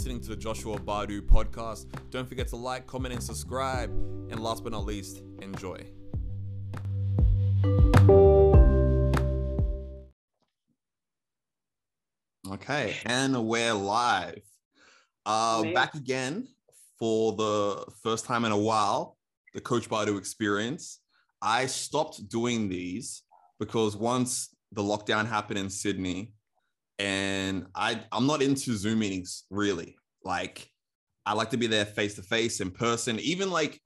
listening to the Joshua Badu podcast. Don't forget to like, comment, and subscribe. And last but not least, enjoy. Okay, and we're live. Uh, back again for the first time in a while, the Coach Badu experience. I stopped doing these because once the lockdown happened in Sydney, and I I'm not into Zoom meetings really. Like I like to be there face to face in person. Even like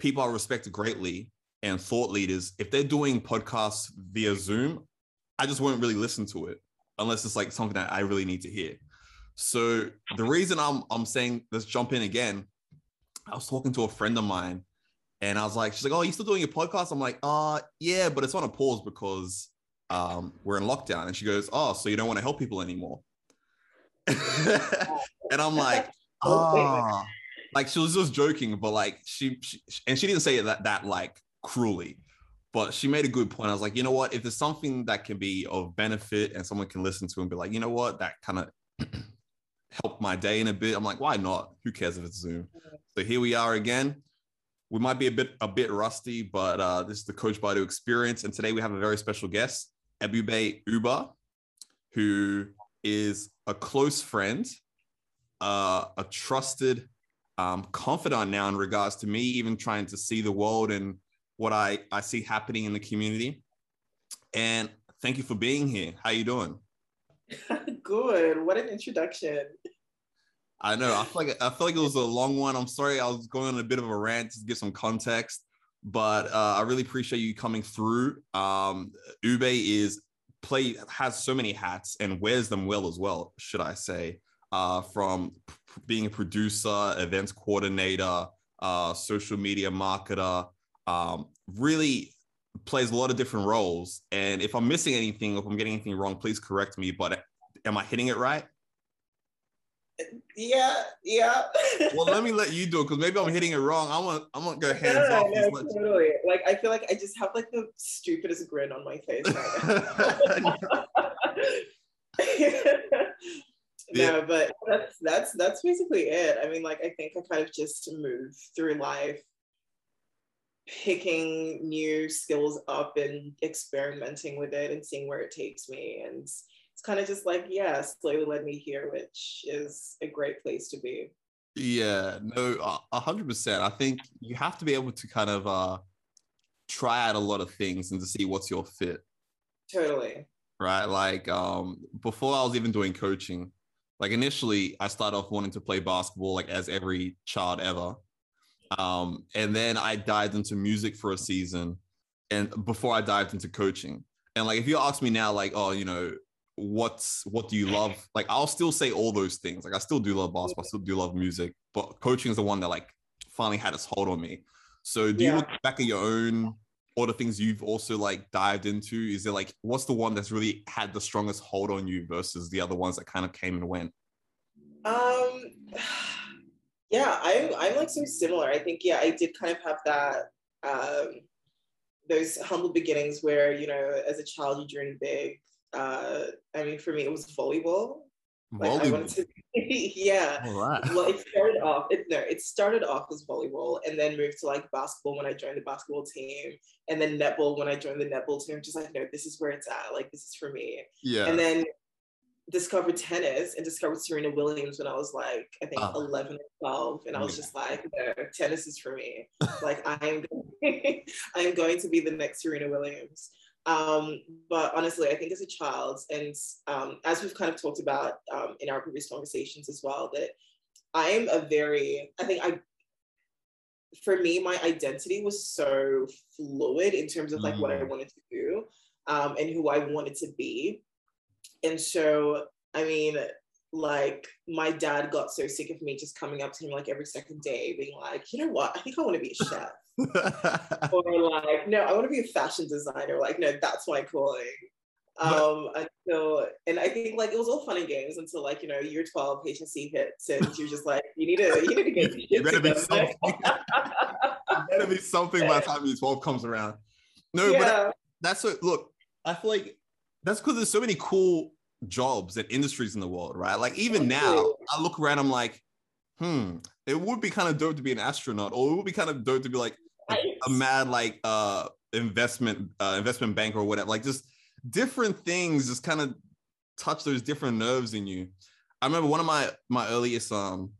people I respect greatly and thought leaders, if they're doing podcasts via Zoom, I just won't really listen to it unless it's like something that I really need to hear. So the reason I'm I'm saying let's jump in again, I was talking to a friend of mine and I was like, she's like, Oh, you still doing your podcast? I'm like, uh yeah, but it's on a pause because um, we're in lockdown. And she goes, Oh, so you don't want to help people anymore. and I'm like, oh, like she was just joking, but like she, she, and she didn't say it that that like cruelly, but she made a good point. I was like, you know what? If there's something that can be of benefit and someone can listen to and be like, you know what, that kind of helped my day in a bit. I'm like, why not? Who cares if it's Zoom? So here we are again. We might be a bit a bit rusty, but uh, this is the Coach Badu experience, and today we have a very special guest. Ebube Uba, who is a close friend, uh, a trusted um, confidant now in regards to me, even trying to see the world and what I, I see happening in the community. And thank you for being here. How you doing? Good. What an introduction. I know. I feel like I feel like it was a long one. I'm sorry. I was going on a bit of a rant to give some context but uh, I really appreciate you coming through. Um, Ube is play has so many hats and wears them well as well, should I say? Uh, from p- being a producer, events coordinator, uh, social media marketer, um, really plays a lot of different roles. And if I'm missing anything, if I'm getting anything wrong, please correct me. But am I hitting it right? Yeah, yeah. well, let me let you do it because maybe I'm hitting it wrong. I want, I'm gonna go no, off. No, totally. Like I feel like I just have like the stupidest grin on my face. Right yeah. no, but that's that's that's basically it. I mean, like I think I kind of just move through life picking new skills up and experimenting with it and seeing where it takes me and kind of just like, yeah, slowly led me here, which is a great place to be. Yeah, no, a hundred percent. I think you have to be able to kind of uh try out a lot of things and to see what's your fit. Totally. Right. Like um before I was even doing coaching, like initially I started off wanting to play basketball like as every child ever. Um, and then I dived into music for a season and before I dived into coaching. And like if you ask me now, like, oh, you know, what's what do you love? Like I'll still say all those things. Like I still do love basketball, I still do love music, but coaching is the one that like finally had its hold on me. So do yeah. you look back at your own or the things you've also like dived into? Is there like what's the one that's really had the strongest hold on you versus the other ones that kind of came and went? Um yeah, I'm I'm like so similar. I think yeah, I did kind of have that um those humble beginnings where, you know, as a child you dream big uh, I mean, for me, it was volleyball. Volleyball. Like I wanted to, yeah. Well, it started off. It, no, it started off as volleyball, and then moved to like basketball when I joined the basketball team, and then netball when I joined the netball team. Just like, no, this is where it's at. Like, this is for me. Yeah. And then discovered tennis and discovered Serena Williams when I was like, I think uh, 11 or 12. And I was yeah. just like, no, tennis is for me. like, I am, I am going to be the next Serena Williams. Um, but honestly, I think as a child, and um, as we've kind of talked about um, in our previous conversations as well, that I'm a very, I think I, for me, my identity was so fluid in terms of like mm. what I mm. wanted to do um, and who I wanted to be. And so, I mean, like my dad got so sick of me just coming up to him like every second day, being like, you know what, I think I want to be a chef. or like, no, I want to be a fashion designer. Like, no, that's my calling. Um, until and I think like it was all fun and games until like you know year twelve HSC hits and you're just like you need to you need to get it better be something. better be something by the time year twelve comes around. No, yeah. but that's what look. I feel like that's because there's so many cool jobs and industries in the world, right? Like even now, I look around, I'm like, hmm, it would be kind of dope to be an astronaut, or it would be kind of dope to be like a, a mad like uh investment uh investment banker or whatever. Like just different things just kind of touch those different nerves in you. I remember one of my my earliest um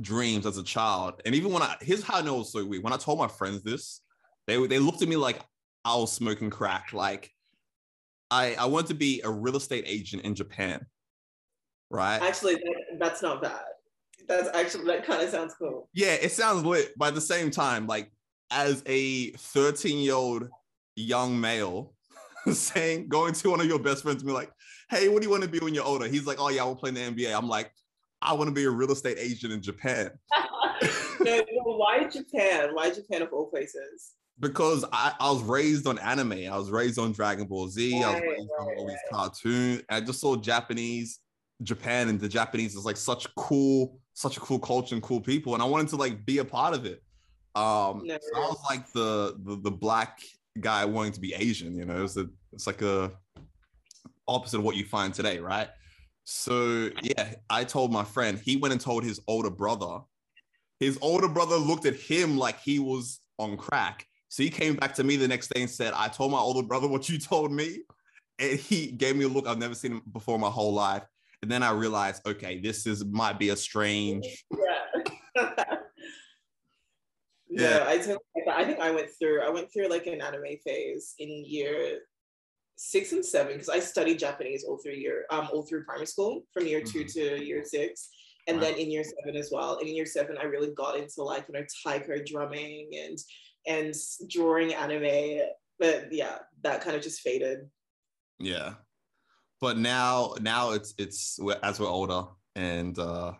dreams as a child, and even when I here's how I know it was so weird. When I told my friends this, they they looked at me like I was smoking crack. Like I I wanted to be a real estate agent in Japan. Right. Actually, that, that's not bad. That's actually that kind of sounds cool. Yeah, it sounds lit. But at the same time, like as a 13 year old young male saying going to one of your best friends and be like, hey, what do you want to be when you're older? He's like, oh yeah, I will play in the NBA. I'm like, I want to be a real estate agent in Japan. no, no, why Japan? Why Japan of all places? Because I, I was raised on anime. I was raised on Dragon Ball Z. Right, I was raised right, on all these cartoons. I just saw Japanese, Japan, and the Japanese is like such cool, such a cool culture and cool people. And I wanted to like be a part of it. Um, no, so I was like the, the the black guy wanting to be Asian. You know, it's a, it's like a opposite of what you find today, right? So yeah, I told my friend. He went and told his older brother. His older brother looked at him like he was on crack so he came back to me the next day and said, I told my older brother what you told me. And he gave me a look I've never seen him before my whole life. And then I realized, okay, this is might be a strange. Yeah. yeah. I, I think I went through I went through like an anime phase in year six and seven because I studied Japanese all through year um all through primary school from year mm-hmm. two to year six and right. then in year seven as well. And in year seven, I really got into like you know taiko drumming and and drawing anime. But yeah, that kind of just faded. Yeah. But now, now it's it's as we're older, and uh,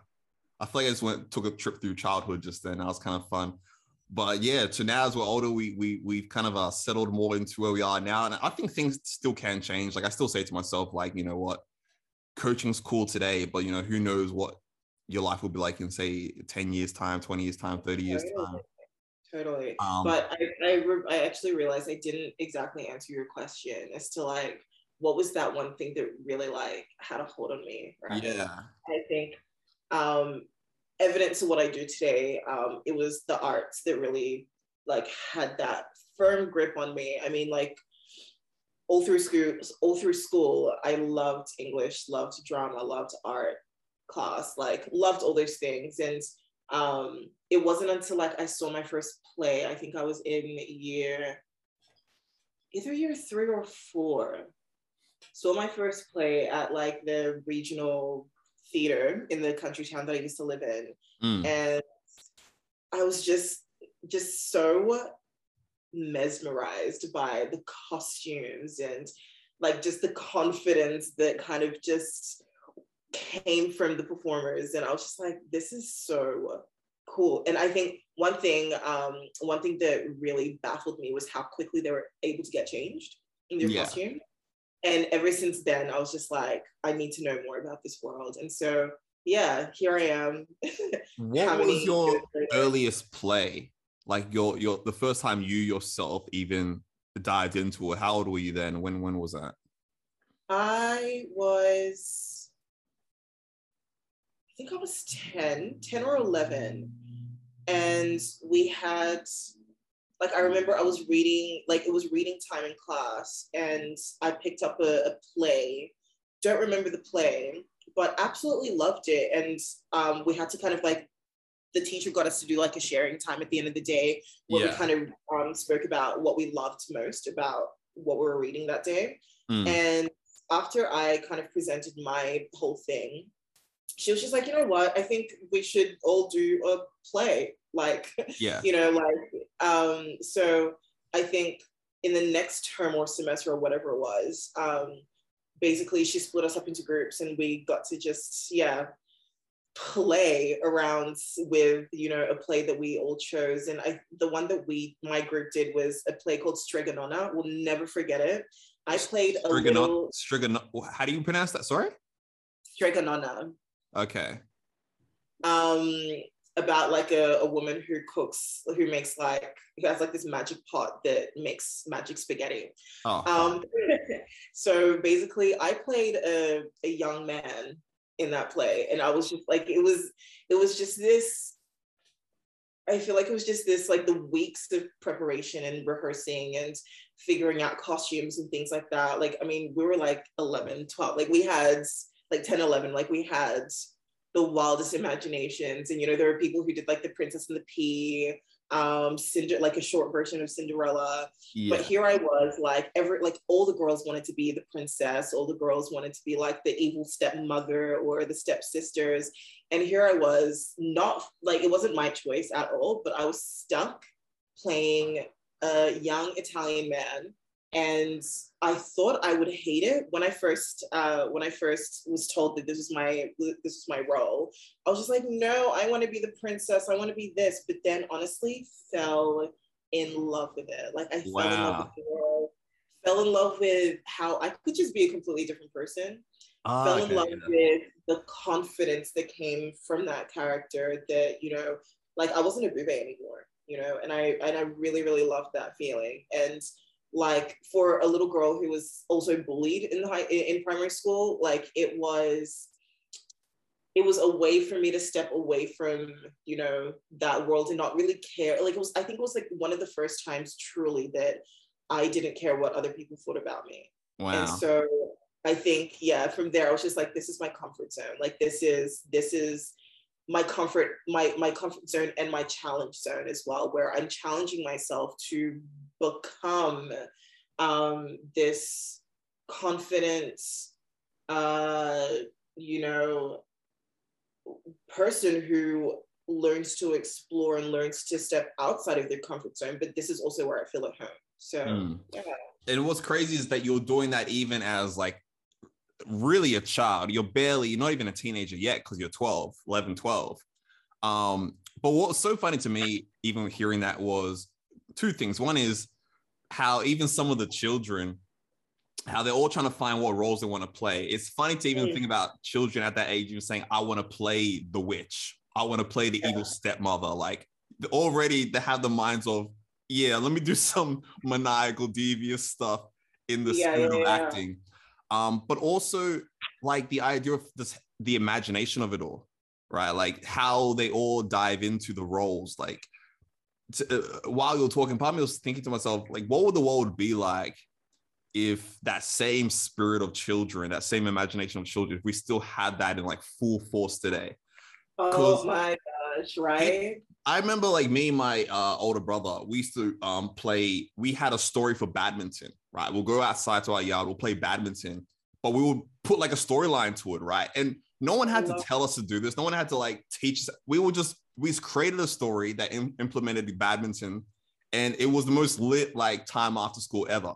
I feel like I just went took a trip through childhood just then. That was kind of fun. But yeah, so now as we're older, we we we've kind of uh, settled more into where we are now, and I think things still can change. Like I still say to myself, like you know what, coaching's cool today, but you know who knows what your life will be like in say 10 years time 20 years time 30 years time totally. Um, but I, I, re- I actually realized I didn't exactly answer your question as to like what was that one thing that really like had a hold on me. Right? Yeah. I think um, evidence of what I do today, um, it was the arts that really like had that firm grip on me. I mean, like all through school, all through school, I loved English, loved drama, loved art class, like loved all those things. And um, it wasn't until like I saw my first play, I think I was in year, either year three or four. Saw my first play at like the regional theater in the country town that I used to live in. Mm. And I was just just so mesmerized by the costumes and like just the confidence that kind of just came from the performers and i was just like this is so cool. And i think one thing um one thing that really baffled me was how quickly they were able to get changed in their yeah. costume. And ever since then i was just like i need to know more about this world. And so yeah here i am. What was your earliest play? Like your your the first time you yourself even dived into it how old were you then? When when was that? I was I think I was 10, 10 or 11. And we had, like, I remember I was reading, like, it was reading time in class, and I picked up a, a play. Don't remember the play, but absolutely loved it. And um, we had to kind of like, the teacher got us to do like a sharing time at the end of the day where yeah. we kind of um, spoke about what we loved most about what we were reading that day. Mm. And after I kind of presented my whole thing, she was just like, you know what? I think we should all do a play. Like, yeah, you know, like, um, so I think in the next term or semester or whatever it was, um, basically she split us up into groups and we got to just, yeah, play around with, you know, a play that we all chose. And I, the one that we, my group did was a play called Strega Nona. We'll never forget it. I played a little. Strigon- how do you pronounce that? Sorry? Strega Nona. Okay. Um, about like a, a woman who cooks, who makes like, who has like this magic pot that makes magic spaghetti. Oh. Um, so basically, I played a, a young man in that play, and I was just like, it was, it was just this. I feel like it was just this like the weeks of preparation and rehearsing and figuring out costumes and things like that. Like, I mean, we were like 11, 12, like we had like 10, 11, like we had the wildest imaginations. And, you know, there were people who did like the Princess and the Pea, um, Cinder, like a short version of Cinderella. Yeah. But here I was, like every, like all the girls wanted to be the princess. All the girls wanted to be like the evil stepmother or the stepsisters. And here I was, not like it wasn't my choice at all, but I was stuck playing a young Italian man and I thought I would hate it when I first uh, when I first was told that this was my this was my role. I was just like, no, I want to be the princess. I want to be this. But then honestly, fell in love with it. Like I wow. fell in love with the world. Fell in love with how I could just be a completely different person. Oh, fell in okay, love yeah. with the confidence that came from that character. That you know, like I wasn't Ebube anymore. You know, and I and I really really loved that feeling and like for a little girl who was also bullied in the high in primary school like it was it was a way for me to step away from you know that world and not really care. Like it was i think it was like one of the first times truly that i didn't care what other people thought about me. Wow. and so i think yeah from there i was just like this is my comfort zone. Like this is this is my comfort my my comfort zone and my challenge zone as well where i'm challenging myself to become um, this confident uh, you know person who learns to explore and learns to step outside of their comfort zone but this is also where i feel at home so mm. yeah and what's crazy is that you're doing that even as like really a child. You're barely, you're not even a teenager yet because you're 12, 11, 12. Um, but what was so funny to me, even hearing that, was two things. One is how even some of the children, how they're all trying to find what roles they want to play. It's funny to even mm. think about children at that age even saying, I want to play the witch. I want to play the yeah. evil stepmother. Like already they have the minds of, yeah, let me do some maniacal, devious stuff in the yeah, spirit yeah, of acting um, but also like the idea of this, the imagination of it all, right? Like how they all dive into the roles. Like to, uh, while you're talking, part of me was thinking to myself, like, what would the world be like if that same spirit of children, that same imagination of children, if we still had that in like full force today? Oh my gosh, right? I remember like me and my uh, older brother, we used to um, play, we had a story for badminton, right? We'll go outside to our yard, we'll play badminton, but we would put like a storyline to it, right? And no one had to tell us to do this. No one had to like teach us. We would just, we created a story that Im- implemented the badminton and it was the most lit like time after school ever.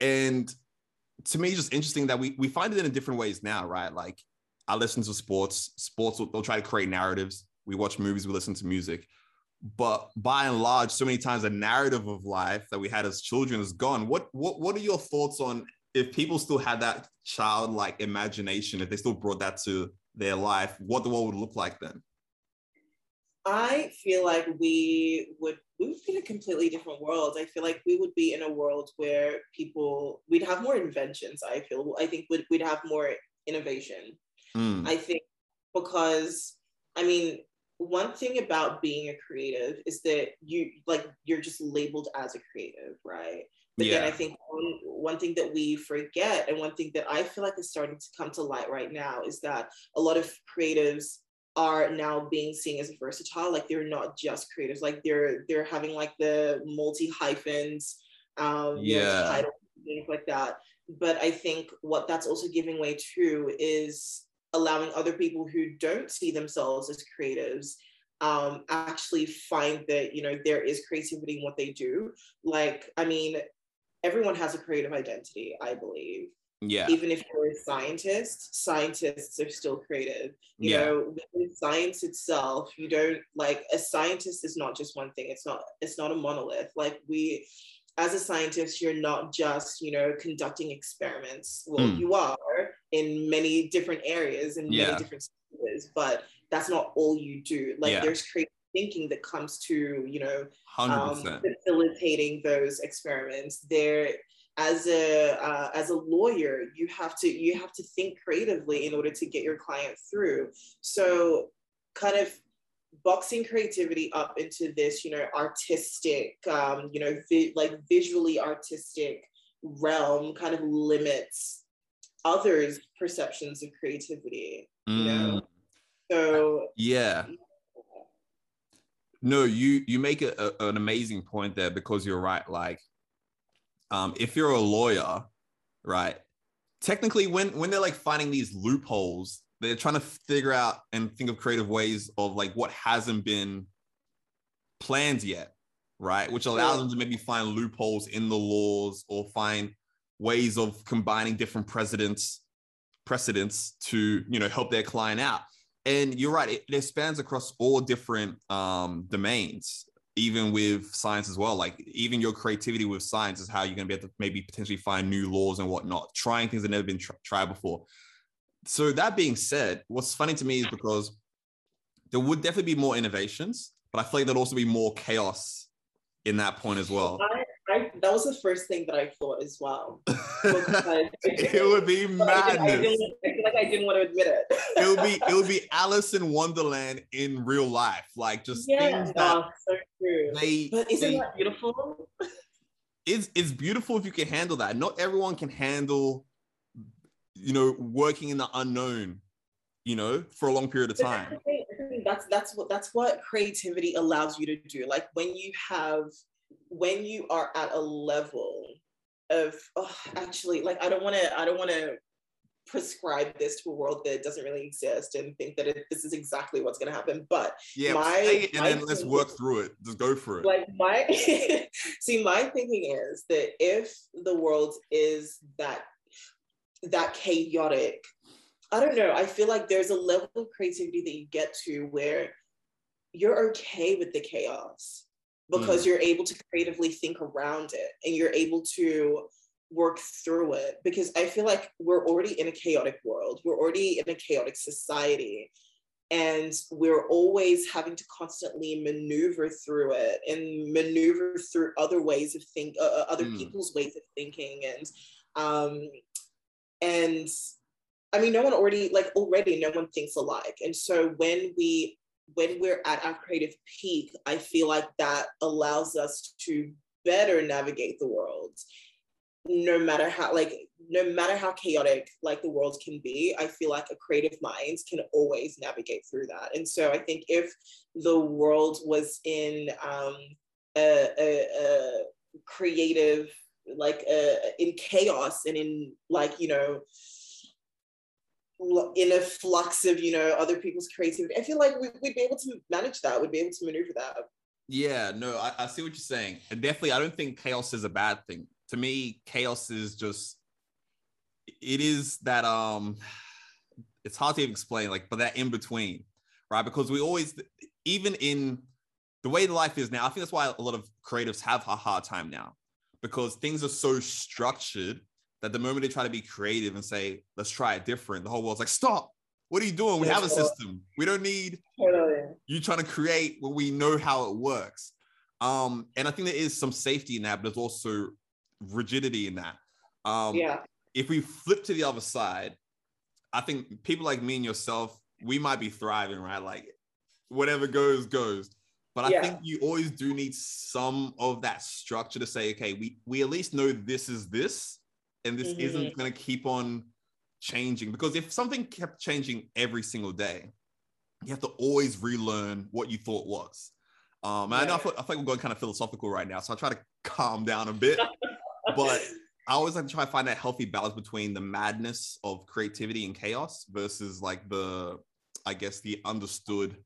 And to me, just interesting that we, we find it in different ways now, right? Like I listen to sports, sports, will, they'll try to create narratives we watch movies, we listen to music. But by and large, so many times the narrative of life that we had as children is gone. What what what are your thoughts on if people still had that childlike imagination, if they still brought that to their life, what the world would look like then? I feel like we would we would be in a completely different world. I feel like we would be in a world where people we'd have more inventions. I feel I think we'd we'd have more innovation. Mm. I think because I mean one thing about being a creative is that you like you're just labeled as a creative, right? But yeah. then I think one, one thing that we forget and one thing that I feel like is starting to come to light right now is that a lot of creatives are now being seen as versatile. Like they're not just creatives, like they're they're having like the multi hyphens, um, yeah, things like that. But I think what that's also giving way to is allowing other people who don't see themselves as creatives um, actually find that you know there is creativity in what they do. Like i mean everyone has a creative identity i believe. Yeah. Even if you're a scientist scientists are still creative. You yeah. know within science itself you don't like a scientist is not just one thing. It's not it's not a monolith. Like we as a scientist, you're not just, you know, conducting experiments. Well, mm. you are in many different areas and yeah. many different spaces, but that's not all you do. Like yeah. there's creative thinking that comes to, you know, um, facilitating those experiments. There as a uh, as a lawyer you have to you have to think creatively in order to get your client through so kind of boxing creativity up into this you know artistic um, you know vi- like visually artistic realm kind of limits others perceptions of creativity you mm. know so yeah no you you make a, a, an amazing point there because you're right like um, if you're a lawyer, right? Technically, when when they're like finding these loopholes, they're trying to figure out and think of creative ways of like what hasn't been planned yet, right? Which allows them to maybe find loopholes in the laws or find ways of combining different precedents precedents to you know help their client out and you're right it, it spans across all different um, domains even with science as well. Like even your creativity with science is how you're going to be able to maybe potentially find new laws and whatnot, trying things that never been tr- tried before. So that being said, what's funny to me is because there would definitely be more innovations, but I feel like there'd also be more chaos in that point as well. That was the first thing that I thought as well. it would be madness. I, didn't, I feel like I didn't want to admit it. it would be it would be Alice in Wonderland in real life, like just yeah, things that so true. They, but isn't they, that beautiful? It's it's beautiful if you can handle that. Not everyone can handle, you know, working in the unknown, you know, for a long period of time. That's that's what that's what creativity allows you to do. Like when you have when you are at a level of oh, actually like i don't want to i don't want to prescribe this to a world that doesn't really exist and think that it, this is exactly what's going to happen but yeah my, and my then let's work through it. Just go for it. Like my see my thinking is that if the world is that that chaotic i don't know i feel like there's a level of creativity that you get to where you're okay with the chaos because mm. you're able to creatively think around it and you're able to work through it because I feel like we're already in a chaotic world. We're already in a chaotic society. And we're always having to constantly maneuver through it and maneuver through other ways of think, uh, uh other mm. people's ways of thinking, and um, and I mean, no one already like already no one thinks alike. And so when we when we're at our creative peak, I feel like that allows us to better navigate the world. No matter how like no matter how chaotic like the world can be, I feel like a creative mind can always navigate through that. And so I think if the world was in um, a, a, a creative like uh, in chaos and in like you know in a flux of you know other people's creativity. I feel like we, would be able to manage that. We'd be able to maneuver that. Yeah no I, I see what you're saying. And definitely i don't think chaos is a bad thing. To me chaos is just it is that um it's hard to explain like but that in between right? Because we always even in the way life is now i think that's why a lot of creatives have a hard time now because things are so structured that the moment they try to be creative and say, let's try it different, the whole world's like, stop. What are you doing? We have a system. We don't need you trying to create what we know how it works. Um, and I think there is some safety in that, but there's also rigidity in that. Um, yeah. If we flip to the other side, I think people like me and yourself, we might be thriving, right? Like whatever goes, goes. But I yeah. think you always do need some of that structure to say, okay, we we at least know this is this, and this mm-hmm. isn't going to keep on changing because if something kept changing every single day you have to always relearn what you thought was um yeah. and I, feel, I think we're going kind of philosophical right now so i try to calm down a bit but i always like to try to find that healthy balance between the madness of creativity and chaos versus like the i guess the understood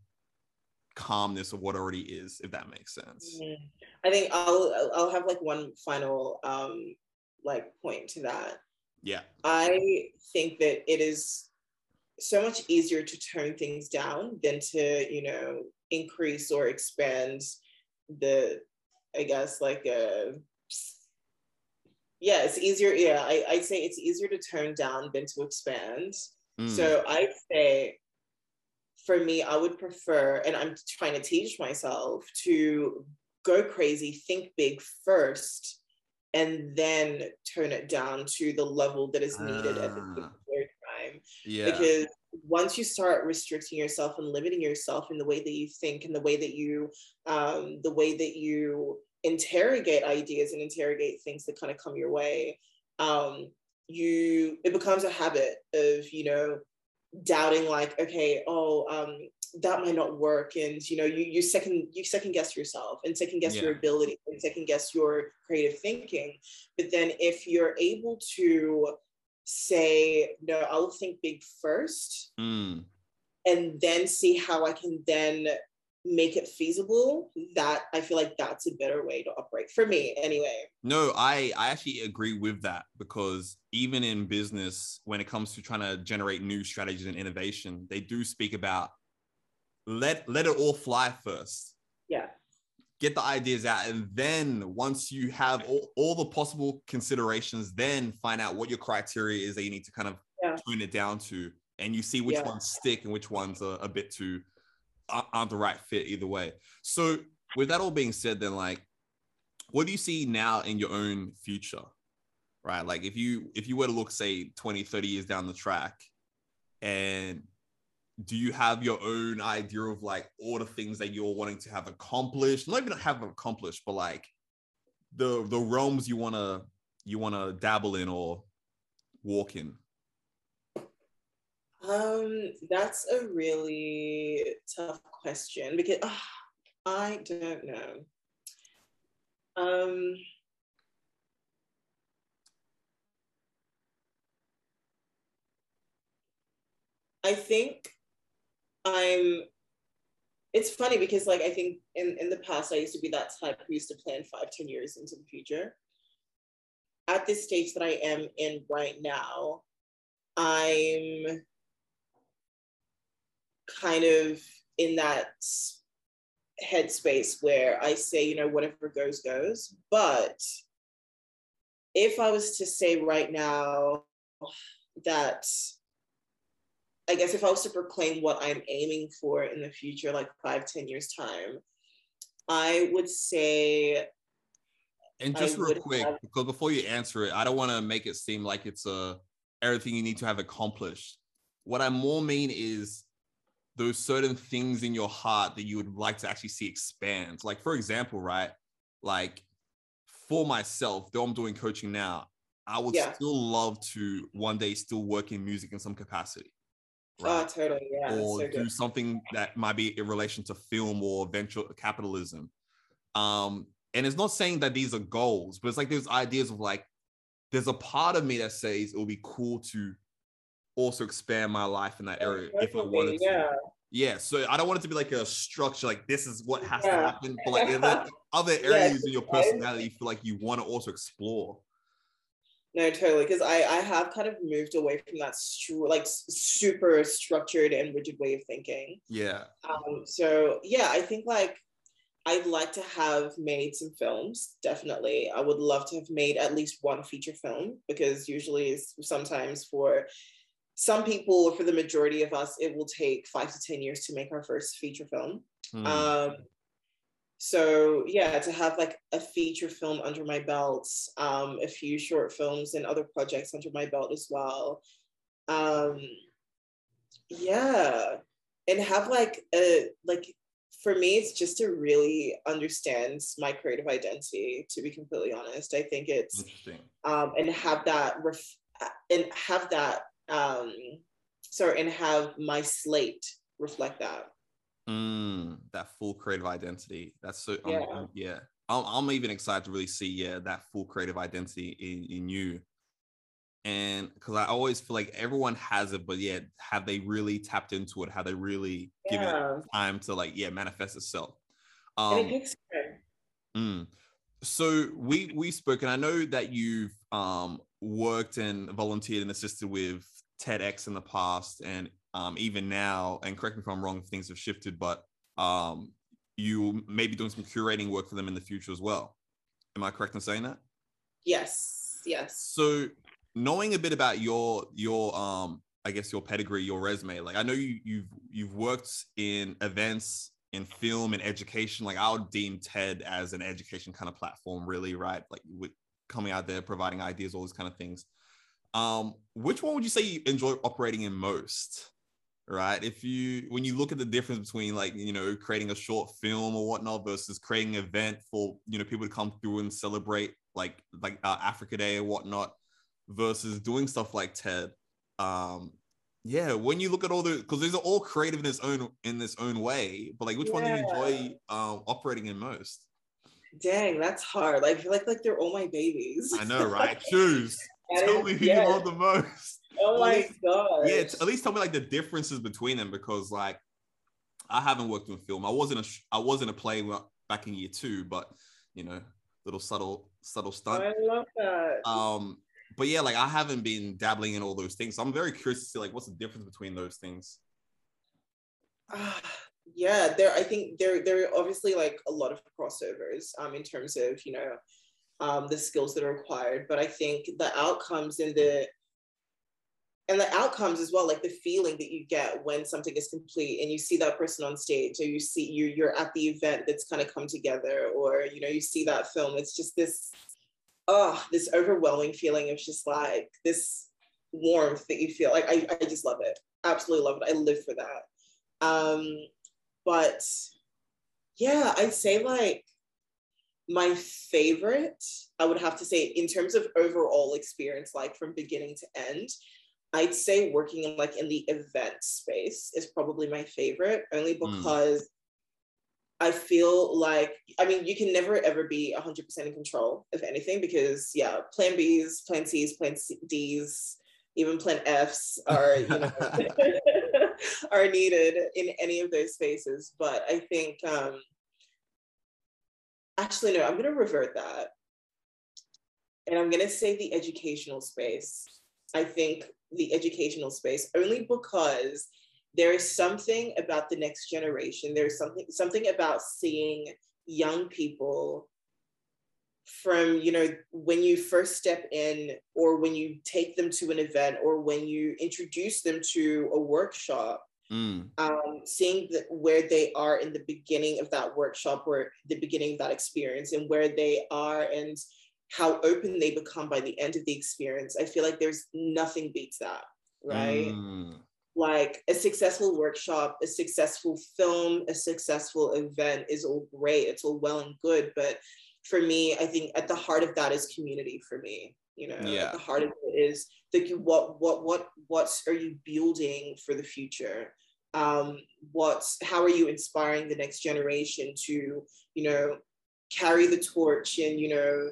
calmness of what already is if that makes sense mm-hmm. i think i'll i'll have like one final um like point to that. Yeah. I think that it is so much easier to turn things down than to, you know, increase or expand the, I guess, like a, uh, yeah, it's easier. Yeah, I, I'd say it's easier to turn down than to expand. Mm. So I'd say for me, I would prefer, and I'm trying to teach myself to go crazy, think big first, and then turn it down to the level that is needed uh, at the ah. third time. Yeah. Because once you start restricting yourself and limiting yourself in the way that you think and the way that you um, the way that you interrogate ideas and interrogate things that kind of come your way um, you it becomes a habit of you know doubting like okay oh um, that might not work and you know you you second you second guess yourself and second guess yeah. your ability and second guess your creative thinking but then if you're able to say no i'll think big first mm. and then see how i can then make it feasible that i feel like that's a better way to operate for me anyway no i i actually agree with that because even in business when it comes to trying to generate new strategies and innovation they do speak about let let it all fly first yeah get the ideas out and then once you have all, all the possible considerations then find out what your criteria is that you need to kind of yeah. tune it down to and you see which yeah. ones stick and which ones are a bit too aren't the right fit either way. So with that all being said, then like, what do you see now in your own future? Right. Like if you if you were to look, say, 20, 30 years down the track, and do you have your own idea of like all the things that you're wanting to have accomplished? Not even have accomplished, but like the the realms you wanna you wanna dabble in or walk in? Um, that's a really tough question because uh, I don't know. Um, I think I'm. It's funny because, like, I think in in the past I used to be that type who used to plan five, ten years into the future. At this stage that I am in right now, I'm kind of in that headspace where I say, you know, whatever goes, goes. But if I was to say right now that I guess if I was to proclaim what I'm aiming for in the future, like five, ten years time, I would say. And just I real quick, have, because before you answer it, I don't want to make it seem like it's a everything you need to have accomplished. What I more mean is those certain things in your heart that you would like to actually see expand. Like, for example, right? Like for myself, though I'm doing coaching now, I would yeah. still love to one day still work in music in some capacity. Right? Oh, totally. Yeah. Or so do something that might be in relation to film or venture capitalism. Um, and it's not saying that these are goals, but it's like there's ideas of like, there's a part of me that says it would be cool to also expand my life in that area if I wanted to. Yeah. Yeah, so I don't want it to be like a structure, like this is what has yeah. to happen. But like other, other areas yes, in your personality, you feel like you want to also explore. No, totally. Because I I have kind of moved away from that stru- like super structured and rigid way of thinking. Yeah. Um. So yeah, I think like I'd like to have made some films. Definitely, I would love to have made at least one feature film because usually, sometimes for some people, for the majority of us, it will take five to 10 years to make our first feature film. Mm. Um, so yeah, to have like a feature film under my belt, um, a few short films and other projects under my belt as well. Um, yeah, and have like a like for me, it's just to really understand my creative identity. To be completely honest, I think it's um, and have that ref- and have that um, sorry, and have my slate reflect that. Mm, that full creative identity. That's so yeah. Um, yeah. I'm, I'm even excited to really see yeah that full creative identity in, in you. And because I always feel like everyone has it, but yeah, have they really tapped into it? Have they really yeah. given it time to like yeah manifest itself? Um, and it takes time. Mm. So we we spoke, and I know that you've um worked and volunteered and assisted with TEDx in the past and um, even now, and correct me if I'm wrong, things have shifted, but um, you may be doing some curating work for them in the future as well. Am I correct in saying that? Yes. Yes. So knowing a bit about your your um I guess your pedigree, your resume. Like I know you you've you've worked in events in film and education. Like I would deem TED as an education kind of platform, really, right? Like with coming out there, providing ideas, all these kind of things. Um, which one would you say you enjoy operating in most? Right. If you when you look at the difference between like, you know, creating a short film or whatnot versus creating an event for, you know, people to come through and celebrate like like uh, Africa Day or whatnot versus doing stuff like TED. Um, yeah, when you look at all the because these are all creative in its own in this own way, but like which yeah. one do you enjoy um, operating in most? Dang, that's hard. Like I feel like like they're all my babies. I know, right? Choose. tell me who yes. you love the most. Oh my god. Yeah, at least tell me like the differences between them because like I haven't worked in film. I wasn't a I wasn't a play back in year two, but you know, little subtle subtle stunt. I love that. Um, but yeah, like I haven't been dabbling in all those things. So I'm very curious to see like what's the difference between those things. Uh, yeah, there. I think there there are obviously like a lot of crossovers um, in terms of you know um, the skills that are required, but I think the outcomes and the and the outcomes as well, like the feeling that you get when something is complete and you see that person on stage, or you see you you're at the event that's kind of come together, or you know you see that film. It's just this oh, this overwhelming feeling of just like this warmth that you feel. Like I, I just love it. Absolutely love it. I live for that. Um, but yeah, I'd say like my favorite, I would have to say in terms of overall experience, like from beginning to end, I'd say working like in the event space is probably my favorite, only hmm. because I feel like, I mean, you can never ever be 100% in control of anything because, yeah, plan Bs, plan Cs, plan Ds, even plan Fs are, you know, are needed in any of those spaces. But I think, um, actually, no, I'm going to revert that. And I'm going to say the educational space. I think the educational space only because there is something about the next generation there's something something about seeing young people from you know when you first step in or when you take them to an event or when you introduce them to a workshop mm. um, seeing the, where they are in the beginning of that workshop or the beginning of that experience and where they are and how open they become by the end of the experience i feel like there's nothing beats that right mm like a successful workshop, a successful film, a successful event is all great. It's all well and good. But for me, I think at the heart of that is community for me. You know, yeah. at the heart of it is the what what what what are you building for the future? Um, what's how are you inspiring the next generation to, you know, carry the torch and, you know,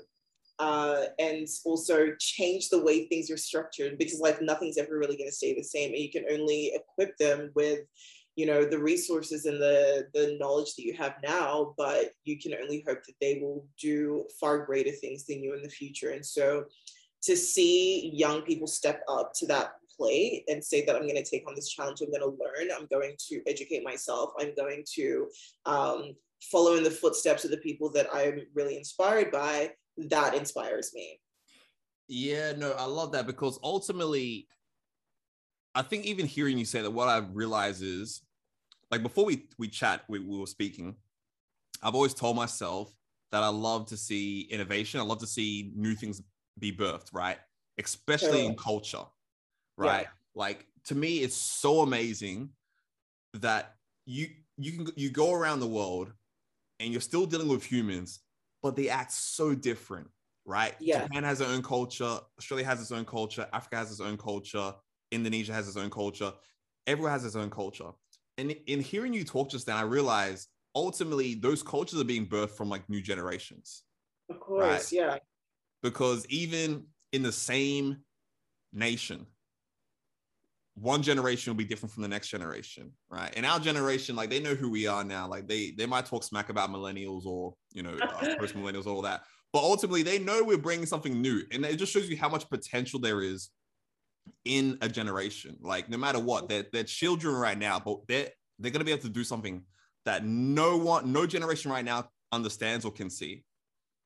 uh, and also change the way things are structured because like nothing's ever really going to stay the same and you can only equip them with you know the resources and the the knowledge that you have now but you can only hope that they will do far greater things than you in the future. And so to see young people step up to that plate and say that i'm going to take on this challenge i'm going to learn i'm going to educate myself i'm going to um, follow in the footsteps of the people that i'm really inspired by that inspires me. Yeah, no, I love that because ultimately, I think even hearing you say that, what I realize is, like before we we chat, we, we were speaking. I've always told myself that I love to see innovation. I love to see new things be birthed, right? Especially in culture, right? Yeah. Like to me, it's so amazing that you you can you go around the world and you're still dealing with humans but they act so different, right? Yeah. Japan has their own culture, Australia has its own culture, Africa has its own culture, Indonesia has its own culture, everyone has its own culture. And in hearing you talk just then, I realized ultimately those cultures are being birthed from like new generations. Of course, right? yeah. Because even in the same nation, one generation will be different from the next generation, right? And our generation, like they know who we are now. Like they they might talk smack about millennials or you know post millennials, all that, but ultimately they know we're bringing something new, and it just shows you how much potential there is in a generation. Like no matter what, they're they're children right now, but they're they're gonna be able to do something that no one, no generation right now understands or can see.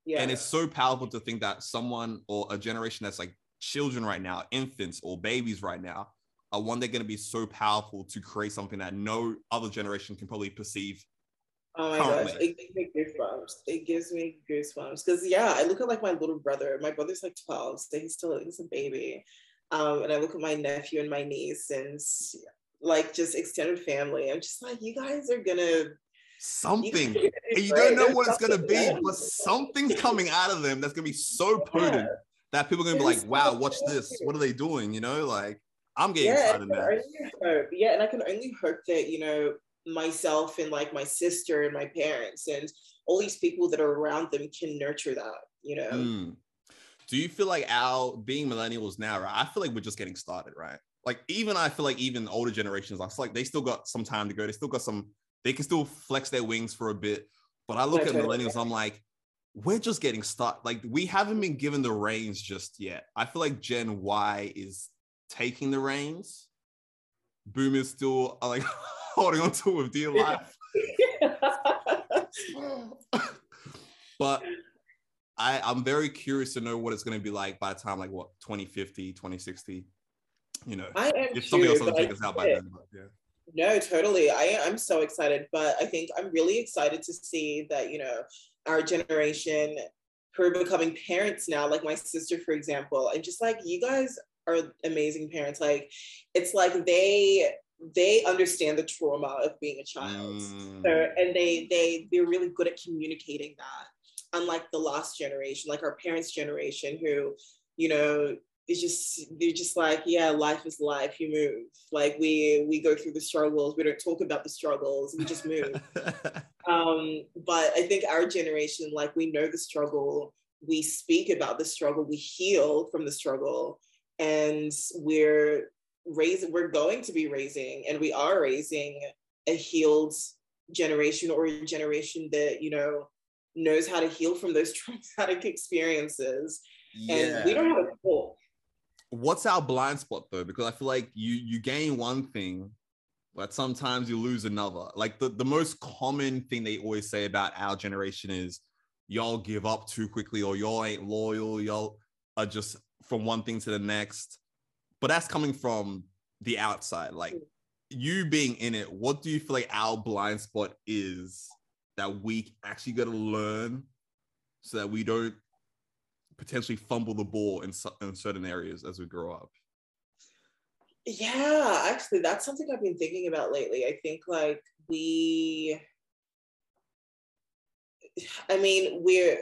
Yeah. And it's so powerful to think that someone or a generation that's like children right now, infants or babies right now, are one they're going to be so powerful to create something that no other generation can probably perceive Oh my currently. gosh, it gives me goosebumps. It gives me goosebumps because yeah, I look at like my little brother. My brother's like twelve, so he's still he's a baby. Um, and I look at my nephew and my niece and like just extended family. I'm just like, you guys are gonna something. You, and you don't know what it's gonna be, but something's coming out of them that's gonna be so potent yeah. that people are gonna be like, wow, watch this. What are they doing? You know, like I'm getting yeah, excited now. Yeah, and I can only hope that you know myself and like my sister and my parents and all these people that are around them can nurture that, you know. Mm. Do you feel like our being millennials now, right? I feel like we're just getting started, right? Like even I feel like even older generations, I feel like they still got some time to go. They still got some, they can still flex their wings for a bit. But I look at millennials, I'm like, we're just getting started. Like we haven't been given the reins just yet. I feel like Gen Y is taking the reins. Boomers still are like holding on to with dear life. but I, I'm very curious to know what it's going to be like by the time, like what 2050, 2060. You know, I am if something else doesn't take us out by then. But, yeah. No, totally. I I'm so excited, but I think I'm really excited to see that you know our generation who are becoming parents now, like my sister, for example, and just like you guys are amazing parents. Like it's like they they understand the trauma of being a child. Mm. so, and they they they're really good at communicating that. Unlike the last generation like our parents generation who you know it's just they're just like yeah life is life. You move. Like we we go through the struggles. We don't talk about the struggles. We just move. Um but i think our generation like we know the struggle. We speak about the struggle. We heal from the struggle and we're raising we're going to be raising and we are raising a healed generation or a generation that you know knows how to heal from those traumatic experiences. Yeah. and we don't have a clue what's our blind spot though? Because i feel like you you gain one thing but sometimes you lose another. Like the, the most common thing they always say about our generation is y'all give up too quickly or y'all ain't loyal. Y'all are just from one thing to the next but that's coming from the outside. Like you being in it, what do you feel like our blind spot is that we actually got to learn so that we don't potentially fumble the ball in, in certain areas as we grow up? Yeah, actually, that's something I've been thinking about lately. I think like we I mean, we're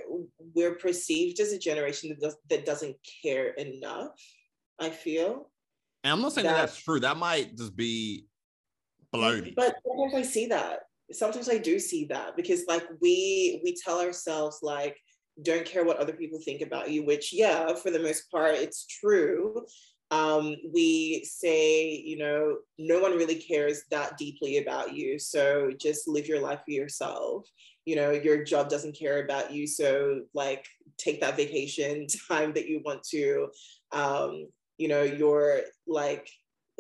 we're perceived as a generation that does, that doesn't care enough. I feel, and I'm not saying that, that that's true. That might just be baloney. But sometimes I see that. Sometimes I do see that because like we we tell ourselves like don't care what other people think about you, which yeah, for the most part, it's true. Um, we say, you know, no one really cares that deeply about you. So just live your life for yourself. You know, your job doesn't care about you. So like take that vacation time that you want to. Um, you know you're like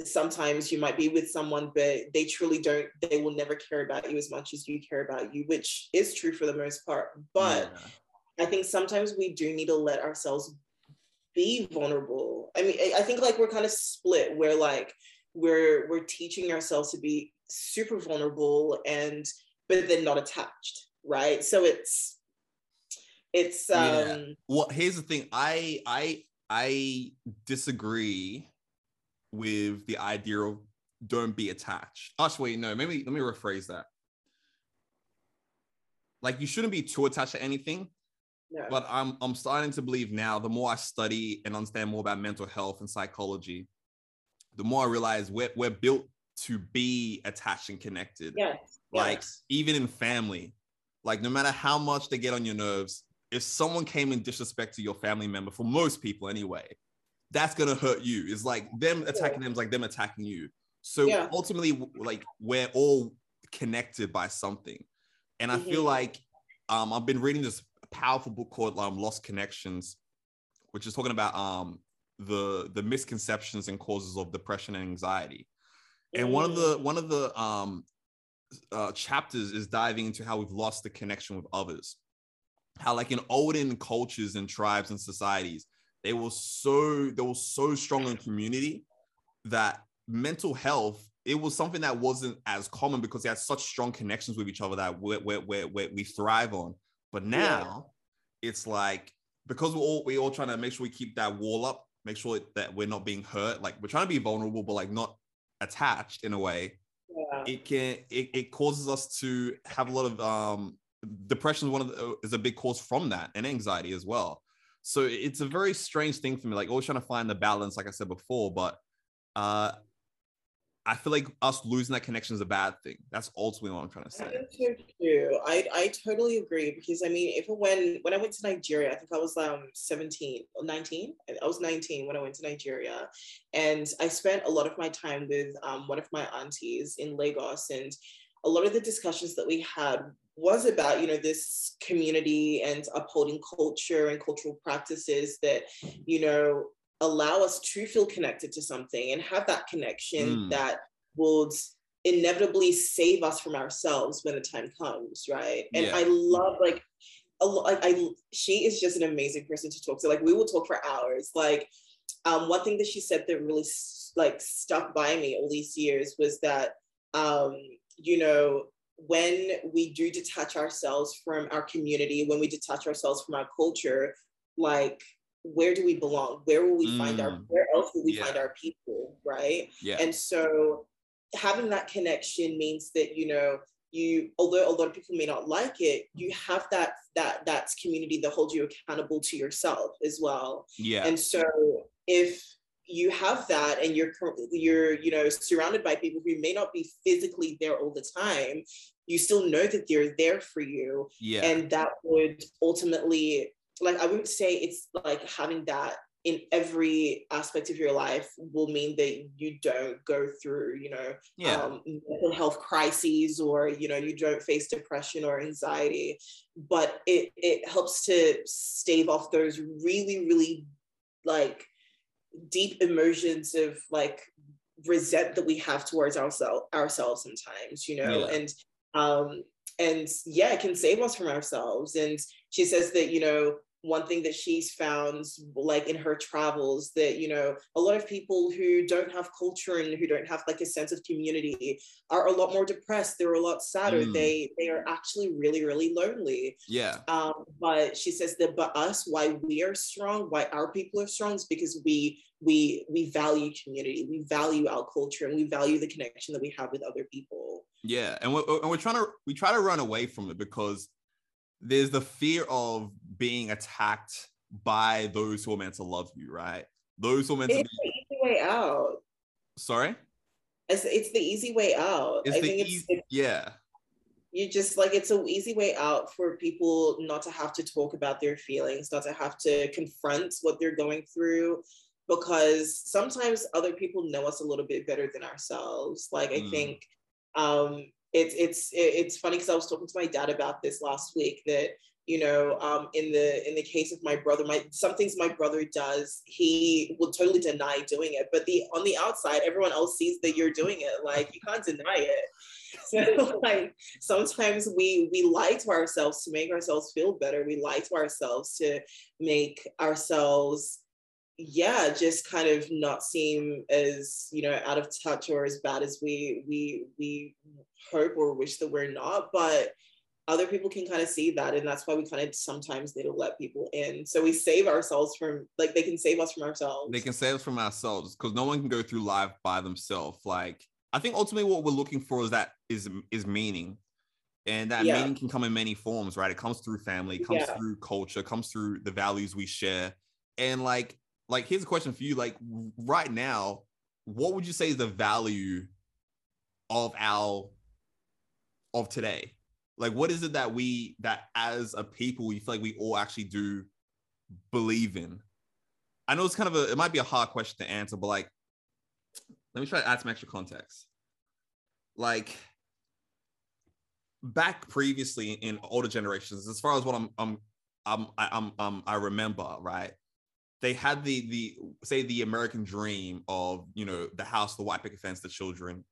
sometimes you might be with someone but they truly don't they will never care about you as much as you care about you which is true for the most part but yeah. i think sometimes we do need to let ourselves be vulnerable i mean i think like we're kind of split where like we're we're teaching ourselves to be super vulnerable and but then not attached right so it's it's um yeah. well here's the thing i i I disagree with the idea of don't be attached. Actually, no, maybe let me rephrase that. Like you shouldn't be too attached to anything. No. But I'm I'm starting to believe now, the more I study and understand more about mental health and psychology, the more I realize we're we're built to be attached and connected. Yes. Like yes. even in family, like no matter how much they get on your nerves, if someone came in disrespect to your family member, for most people anyway, that's gonna hurt you. It's like them attacking yeah. them is like them attacking you. So yeah. ultimately, like we're all connected by something. And I mm-hmm. feel like um, I've been reading this powerful book called um, Lost Connections, which is talking about um, the the misconceptions and causes of depression and anxiety. And one of the mm. one of the um, uh, chapters is diving into how we've lost the connection with others how like in olden cultures and tribes and societies, they were so they were so strong in community that mental health, it was something that wasn't as common because they had such strong connections with each other that we we we we we thrive on. But now yeah. it's like because we're all we all trying to make sure we keep that wall up, make sure that we're not being hurt. Like we're trying to be vulnerable, but like not attached in a way. It can it, it causes us to have a lot of um depression is one of the, is a big cause from that and anxiety as well. So it's a very strange thing for me, like always trying to find the balance, like I said before. But uh, I feel like us losing that connection is a bad thing. That's ultimately what I'm trying to say. So too. I, I totally agree because I mean, even when when I went to Nigeria, I think I was um 17 or 19. I was 19 when I went to Nigeria, and I spent a lot of my time with um, one of my aunties in Lagos, and a lot of the discussions that we had was about you know this community and upholding culture and cultural practices that you know allow us to feel connected to something and have that connection mm. that would inevitably save us from ourselves when the time comes right and yeah. i love like a lot I, she is just an amazing person to talk to like we will talk for hours like um, one thing that she said that really like stuck by me all these years was that um, you know when we do detach ourselves from our community, when we detach ourselves from our culture, like where do we belong? Where will we mm. find our mm. where else will we yeah. find our people? Right. Yeah. And so having that connection means that, you know, you although a lot of people may not like it, you have that that that's community that holds you accountable to yourself as well. Yeah. And so if you have that and you're you're you know surrounded by people who may not be physically there all the time you still know that they're there for you yeah and that would ultimately like i wouldn't say it's like having that in every aspect of your life will mean that you don't go through you know yeah. um, mental health crises or you know you don't face depression or anxiety but it it helps to stave off those really really like deep immersions of like resent that we have towards ourselves ourselves sometimes you know yeah. and um and yeah it can save us from ourselves and she says that you know one thing that she's found like in her travels that you know a lot of people who don't have culture and who don't have like a sense of community are a lot more depressed they're a lot sadder mm. they they are actually really really lonely. Yeah. Um but she says that but us why we are strong why our people are strong is because we we we value community we value our culture and we value the connection that we have with other people. Yeah and we're, and we're trying to we try to run away from it because there's the fear of being attacked by those who are meant to love you, right? Those who are meant it's to be. the easy way out. Sorry? It's, it's the easy way out. It's I think it's, it's, yeah. You just like it's an easy way out for people not to have to talk about their feelings, not to have to confront what they're going through, because sometimes other people know us a little bit better than ourselves. Like I mm. think um, it's it's it's funny because I was talking to my dad about this last week that you know um, in the in the case of my brother my some things my brother does he will totally deny doing it. But the on the outside everyone else sees that you're doing it. Like you can't deny it. So like sometimes we we lie to ourselves to make ourselves feel better. We lie to ourselves to make ourselves yeah just kind of not seem as you know out of touch or as bad as we we we hope or wish that we're not but other people can kind of see that and that's why we kind of sometimes need to let people in so we save ourselves from like they can save us from ourselves they can save us from ourselves because no one can go through life by themselves like i think ultimately what we're looking for is that is is meaning and that yeah. meaning can come in many forms right it comes through family comes yeah. through culture comes through the values we share and like like here's a question for you. Like right now what would you say is the value of our of today? Like what is it that we that as a people we feel like we all actually do believe in? I know it's kind of a it might be a hard question to answer but like let me try to add some extra context. Like back previously in older generations as far as what i'm i'm i'm i'm, I'm i remember right they had the the say the American dream of you know the house, the white picket fence, the children,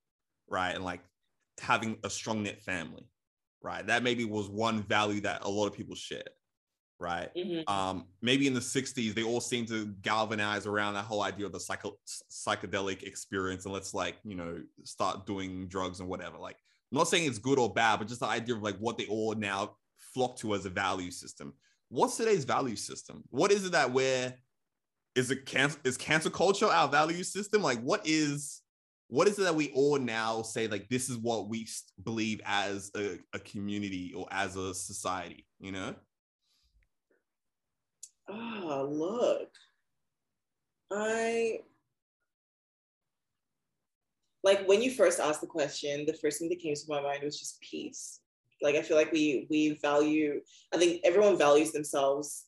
right, and like having a strong knit family, right. That maybe was one value that a lot of people shared, right? Mm-hmm. Um, maybe in the 60s, they all seemed to galvanize around that whole idea of the psycho- psychedelic experience and let's like, you know, start doing drugs and whatever. Like, I'm not saying it's good or bad, but just the idea of like what they all now flock to as a value system. What's today's value system? What is it that we're is it cancel is cancel culture our value system? Like what is what is it that we all now say like this is what we believe as a, a community or as a society, you know? Ah, look. I like when you first asked the question, the first thing that came to my mind was just peace. Like I feel like we we value, I think everyone values themselves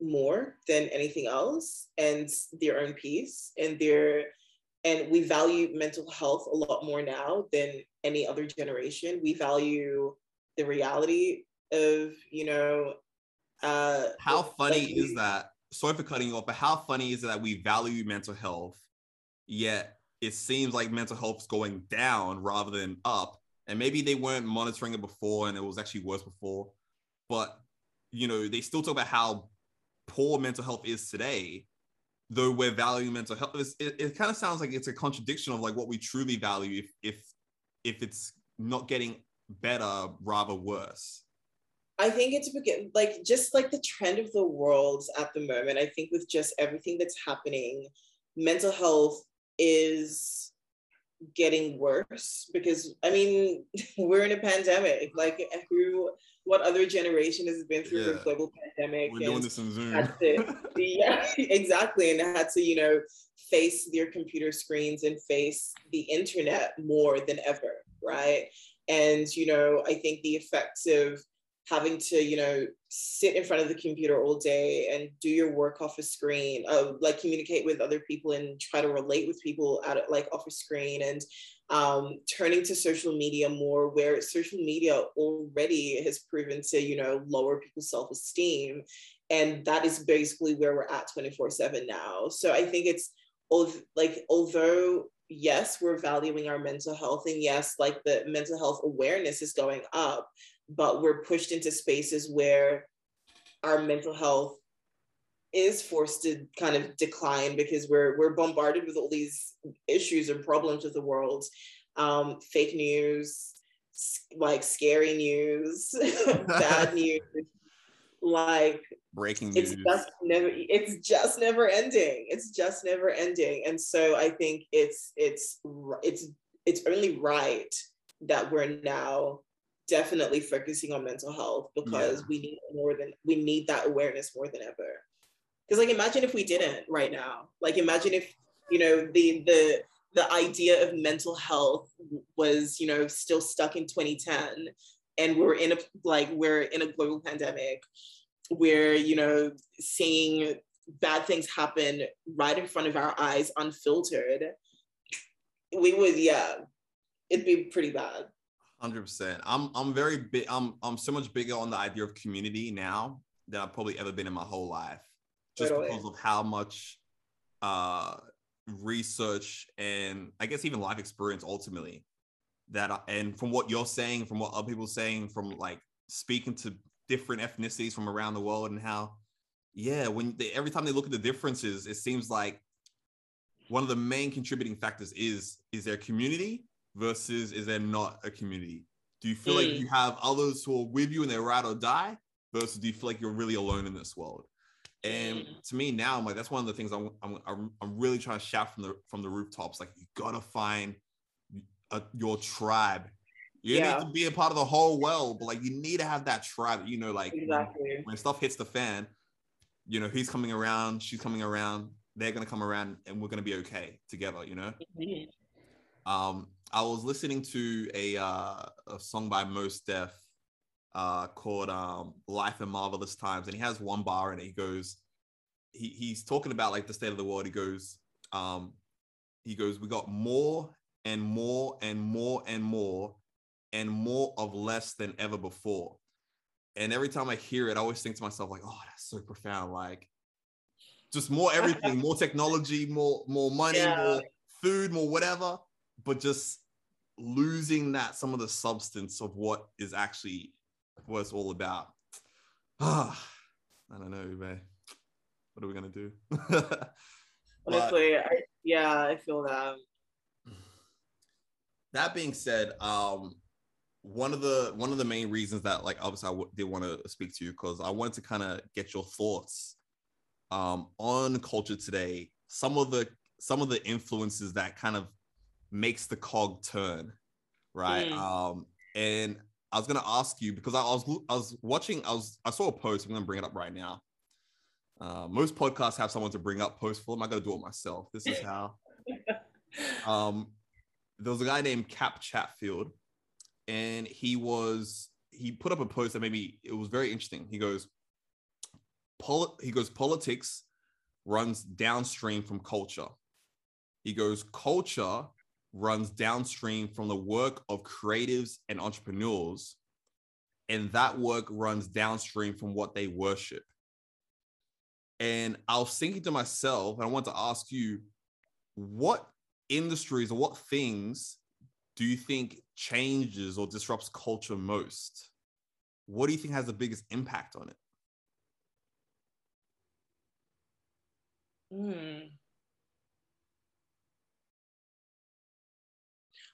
more than anything else and their own peace and their and we value mental health a lot more now than any other generation. We value the reality of, you know, uh how funny like is that? Sorry for cutting you off, but how funny is it that we value mental health, yet it seems like mental health is going down rather than up. And maybe they weren't monitoring it before and it was actually worse before. But you know, they still talk about how poor mental health is today, though we're valuing mental health. It, it kind of sounds like it's a contradiction of like what we truly value if if if it's not getting better, rather worse. I think it's like just like the trend of the world at the moment. I think with just everything that's happening, mental health is getting worse because I mean we're in a pandemic. Like who what other generation has been through yeah. the global pandemic? We're doing this in Zoom. To, yeah, exactly. And had to, you know, face their computer screens and face the internet more than ever, right? And, you know, I think the effects of having to you know sit in front of the computer all day and do your work off a screen uh, like communicate with other people and try to relate with people at like off a screen and um, turning to social media more where social media already has proven to you know lower people's self-esteem. And that is basically where we're at 24 7 now. So i think it's like although yes we're valuing our mental health and yes like the mental health awareness is going up but we're pushed into spaces where our mental health is forced to kind of decline because we're we're bombarded with all these issues and problems with the world um, fake news like scary news bad news like breaking news. it's just never it's just never ending it's just never ending and so i think it's it's it's it's only right that we're now definitely focusing on mental health because yeah. we need more than we need that awareness more than ever. Because like imagine if we didn't right now. Like imagine if you know the the the idea of mental health was you know still stuck in 2010 and we're in a like we're in a global pandemic where you know seeing bad things happen right in front of our eyes unfiltered we would yeah it'd be pretty bad Hundred percent. I'm I'm very big. I'm I'm so much bigger on the idea of community now than I've probably ever been in my whole life, just totally. because of how much uh, research and I guess even life experience ultimately that I, and from what you're saying, from what other people are saying, from like speaking to different ethnicities from around the world and how yeah, when they, every time they look at the differences, it seems like one of the main contributing factors is is their community versus is there not a community? Do you feel mm. like you have others who are with you and they're ride or die versus do you feel like you're really alone in this world? And mm. to me now, I'm like, that's one of the things I'm, I'm, I'm really trying to shout from the, from the rooftops. Like you gotta find a, your tribe. You yeah. need to be a part of the whole world, but like you need to have that tribe. You know, like exactly. when, when stuff hits the fan, you know, he's coming around, she's coming around, they're gonna come around, and we're gonna be okay together. You know. Mm-hmm. Um, I was listening to a uh, a song by Mos Def uh, called um, "Life in Marvelous Times," and he has one bar and he goes, he, he's talking about like the state of the world. He goes, um, he goes, we got more and more and more and more and more of less than ever before. And every time I hear it, I always think to myself like, oh, that's so profound. Like, just more everything, more technology, more more money, yeah. more food, more whatever but just losing that some of the substance of what is actually what it's all about. Ah, I don't know, man. What are we gonna do? Honestly, but, I, yeah, I feel that. That being said, um, one of the one of the main reasons that like obviously I w- did want to speak to you because I wanted to kind of get your thoughts um, on culture today. Some of the some of the influences that kind of makes the cog turn, right? Mm. Um, and I was gonna ask you because I was I was watching I was I saw a post. I'm gonna bring it up right now. Uh, most podcasts have someone to bring up posts for them. I gotta do it myself. This is how. um, there was a guy named Cap Chatfield, and he was he put up a post that maybe it was very interesting. He goes, Poli- he goes, politics runs downstream from culture. He goes, culture runs downstream from the work of creatives and entrepreneurs, and that work runs downstream from what they worship. And I was thinking to myself, and I want to ask you, what industries or what things do you think changes or disrupts culture most? What do you think has the biggest impact on it? Hmm.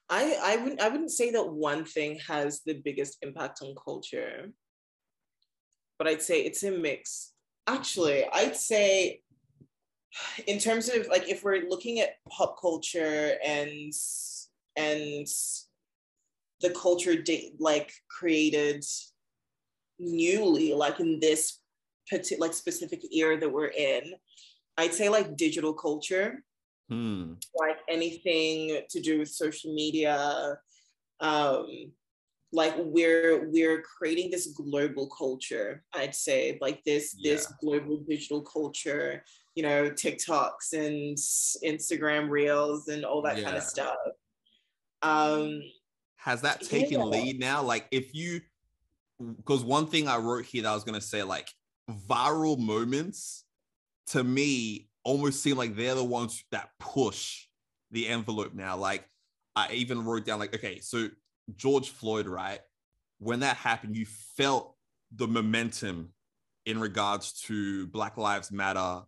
I I wouldn't I wouldn't say that one thing has the biggest impact on culture, but I'd say it's a mix. Actually, I'd say in terms of like if we're looking at pop culture and and the culture de- like created newly like in this particular like specific era that we're in i'd say like digital culture hmm. like anything to do with social media um like we're we're creating this global culture i'd say like this yeah. this global digital culture you know tiktoks and instagram reels and all that yeah. kind of stuff um has that taken yeah. lead now like if you because one thing i wrote here that i was going to say like viral moments to me almost seem like they're the ones that push the envelope now like i even wrote down like okay so George Floyd, right? When that happened, you felt the momentum in regards to Black Lives Matter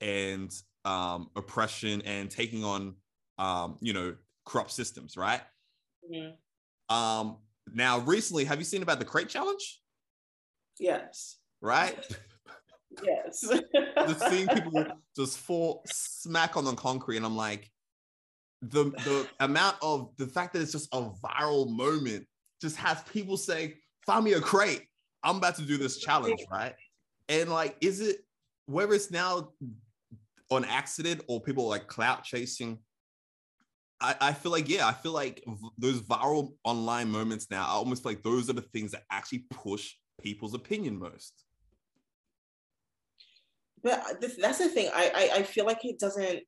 and um, oppression and taking on, um, you know, corrupt systems, right? Mm-hmm. Um, now, recently, have you seen about the crate challenge? Yes. Right? yes. just seeing people just fall smack on the concrete, and I'm like, the the amount of the fact that it's just a viral moment just has people saying, "Find me a crate. I'm about to do this challenge, right?" And like, is it whether it's now on accident or people like clout chasing? I, I feel like yeah, I feel like v- those viral online moments now. I almost feel like those are the things that actually push people's opinion most. But uh, that's the thing. I, I I feel like it doesn't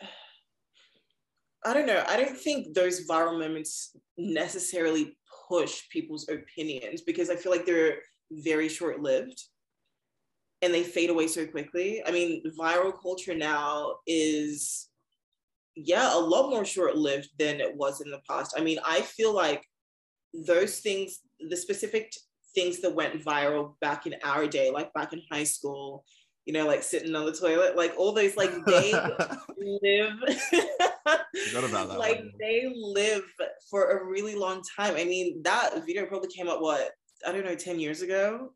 I don't know. I don't think those viral moments necessarily push people's opinions because I feel like they're very short lived and they fade away so quickly. I mean, viral culture now is, yeah, a lot more short lived than it was in the past. I mean, I feel like those things, the specific things that went viral back in our day, like back in high school, you know, like sitting on the toilet, like all those, like they live. about that. Like one. they live for a really long time. I mean, that video probably came up what I don't know, ten years ago,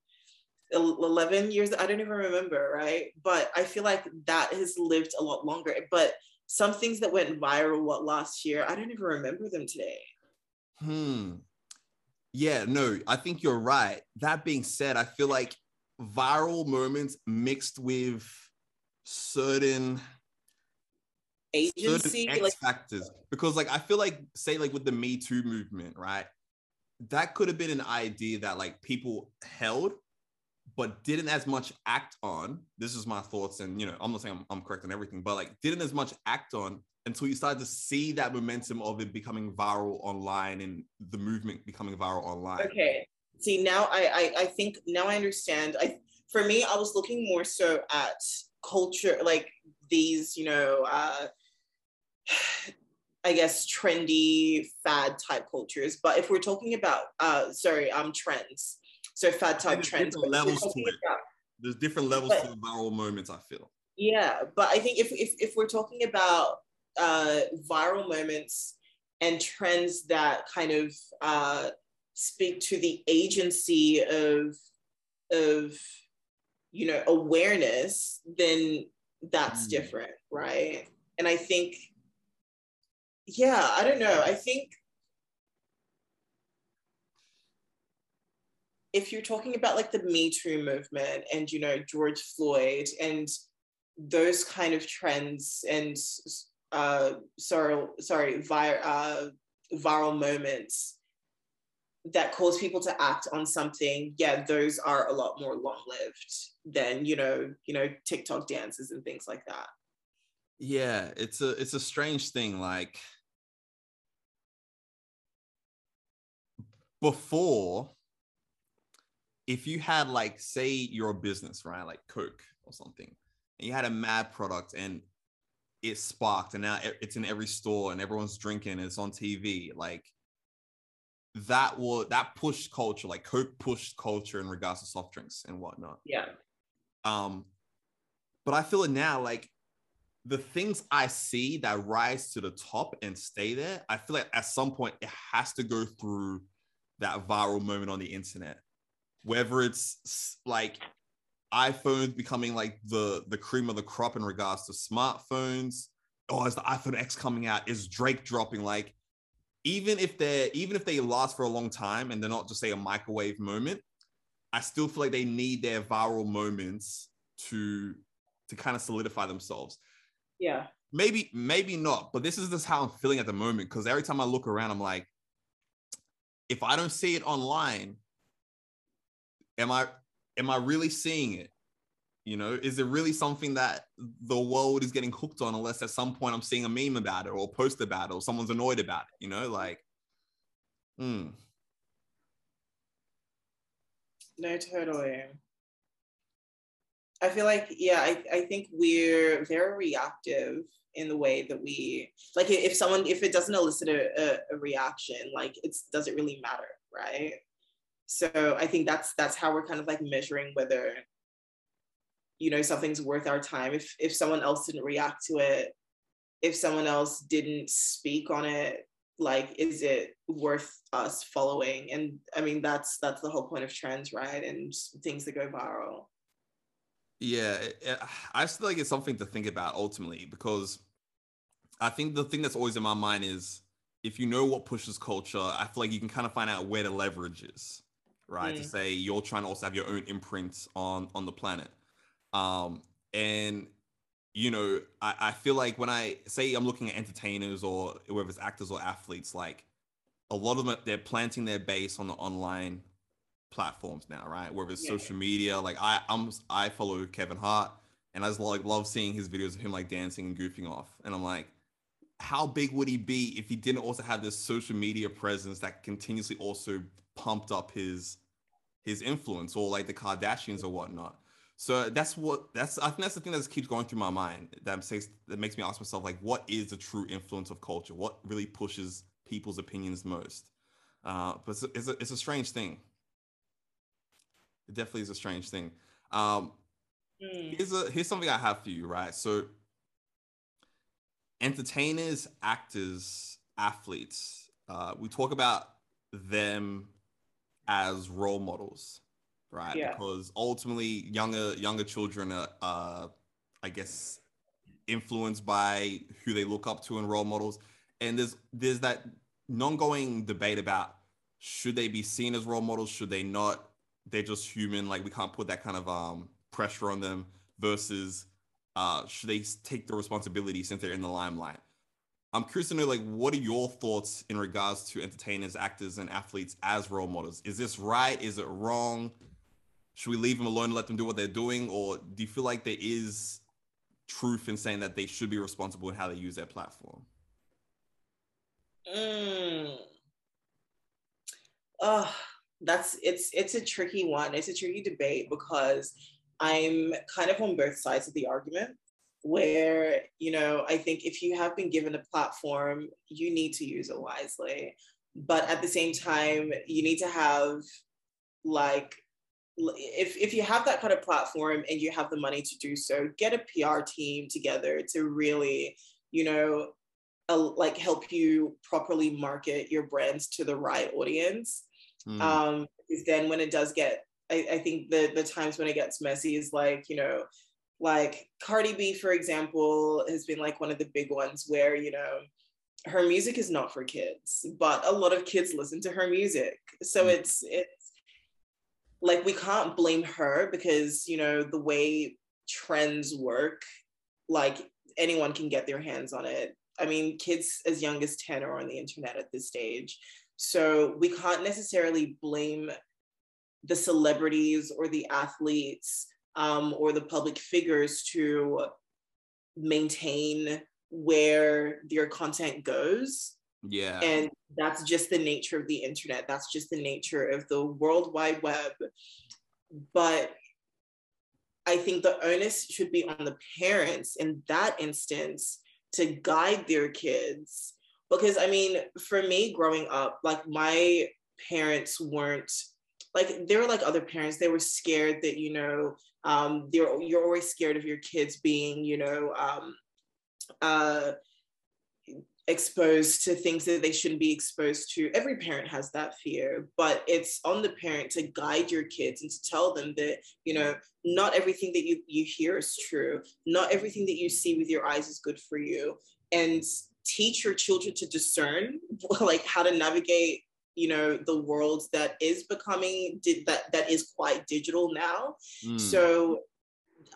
eleven years. I don't even remember, right? But I feel like that has lived a lot longer. But some things that went viral what last year, I don't even remember them today. Hmm. Yeah, no, I think you're right. That being said, I feel like viral moments mixed with certain agency certain like- factors because like I feel like say like with the Me Too movement, right? That could have been an idea that like people held but didn't as much act on. This is my thoughts, and you know, I'm not saying I'm, I'm correct on everything, but like didn't as much act on until you started to see that momentum of it becoming viral online and the movement becoming viral online. Okay, see now I, I I think now I understand. I for me I was looking more so at culture, like these you know uh, I guess trendy fad type cultures. But if we're talking about uh, sorry um trends, so fad type trends. Different levels to it. About, There's different levels but, to viral moments. I feel. Yeah, but I think if if, if we're talking about uh, viral moments and trends that kind of uh, speak to the agency of of you know awareness, then that's mm. different, right? And I think, yeah, I don't know. I think if you're talking about like the Me Too movement and you know George Floyd and those kind of trends and uh, sorry, sorry, vir- uh, viral moments that cause people to act on something, yeah, those are a lot more long-lived than you know, you know, TikTok dances and things like that. Yeah, it's a it's a strange thing. Like before, if you had like, say, you're business, right, like Coke or something, and you had a mad product and it sparked and now it's in every store and everyone's drinking and it's on TV. Like that will that pushed culture, like Coke pushed culture in regards to soft drinks and whatnot. Yeah. Um, but I feel it now, like the things I see that rise to the top and stay there, I feel like at some point it has to go through that viral moment on the internet. Whether it's like iPhones becoming like the the cream of the crop in regards to smartphones. Oh, is the iPhone X coming out? Is Drake dropping? Like, even if they're even if they last for a long time and they're not just say a microwave moment, I still feel like they need their viral moments to to kind of solidify themselves. Yeah. Maybe, maybe not, but this is just how I'm feeling at the moment. Because every time I look around, I'm like, if I don't see it online, am I am I really seeing it? You know, is it really something that the world is getting hooked on unless at some point I'm seeing a meme about it or a post about it or someone's annoyed about it, you know, like, hmm. No, totally. I feel like, yeah, I, I think we're very reactive in the way that we like if someone if it doesn't elicit a, a, a reaction like it doesn't really matter right so i think that's that's how we're kind of like measuring whether you know something's worth our time. If if someone else didn't react to it if someone else didn't speak on it like is it worth us following? And i mean that's that's the whole point of trends right? And things that go viral. Yeah i feel like it's something to think about ultimately because i think the thing that's always in my mind is if you know what pushes culture i feel like you can kind of find out where the leverage is right? Mm. To say you're trying to also have your own imprint on on the planet. Um, and you know, I, I feel like when I say I'm looking at entertainers or whether it's actors or athletes, like a lot of them they're planting their base on the online platforms now, right? Whether it's yeah. social media, like I I'm I follow Kevin Hart and I just like love seeing his videos of him like dancing and goofing off. And I'm like, how big would he be if he didn't also have this social media presence that continuously also pumped up his his influence or like the Kardashians or whatnot. So that's what that's I think that's the thing that just keeps going through my mind that says that makes me ask myself like what is the true influence of culture? What really pushes people's opinions most? Uh, but it's a, it's a, it's a strange thing. It definitely is a strange thing. Um, mm. Here's a here's something I have for you, right? So entertainers, actors, athletes. Uh, we talk about them as role models, right? Yeah. Because ultimately, younger younger children are, uh, I guess, influenced by who they look up to and role models. And there's there's that non-going debate about should they be seen as role models, should they not? They're just human. Like we can't put that kind of um, pressure on them. Versus, uh, should they take the responsibility since they're in the limelight? I'm curious to know, like, what are your thoughts in regards to entertainers, actors, and athletes as role models? Is this right? Is it wrong? Should we leave them alone and let them do what they're doing, or do you feel like there is truth in saying that they should be responsible in how they use their platform? Mm. Oh, that's it's it's a tricky one. It's a tricky debate because I'm kind of on both sides of the argument where you know i think if you have been given a platform you need to use it wisely but at the same time you need to have like if if you have that kind of platform and you have the money to do so, get a PR team together to really, you know, uh, like help you properly market your brands to the right audience. Mm. Um, because then when it does get, I, I think the the times when it gets messy is like, you know, like Cardi B, for example, has been like one of the big ones where, you know, her music is not for kids, but a lot of kids listen to her music. So mm. it's it's like we can't blame her because, you know, the way trends work, like anyone can get their hands on it. I mean, kids as young as 10 are on the internet at this stage. So we can't necessarily blame the celebrities or the athletes um, or the public figures to maintain where their content goes. Yeah. And that's just the nature of the internet. That's just the nature of the World Wide Web. But I think the onus should be on the parents in that instance to guide their kids. Because I mean, for me growing up, like my parents weren't like they were like other parents. They were scared that, you know, um, you're you're always scared of your kids being, you know, um, uh, exposed to things that they shouldn't be exposed to. Every parent has that fear, but it's on the parent to guide your kids and to tell them that, you know, not everything that you, you hear is true. Not everything that you see with your eyes is good for you. And teach your children to discern like how to navigate you know the world that is becoming that that is quite digital now mm. so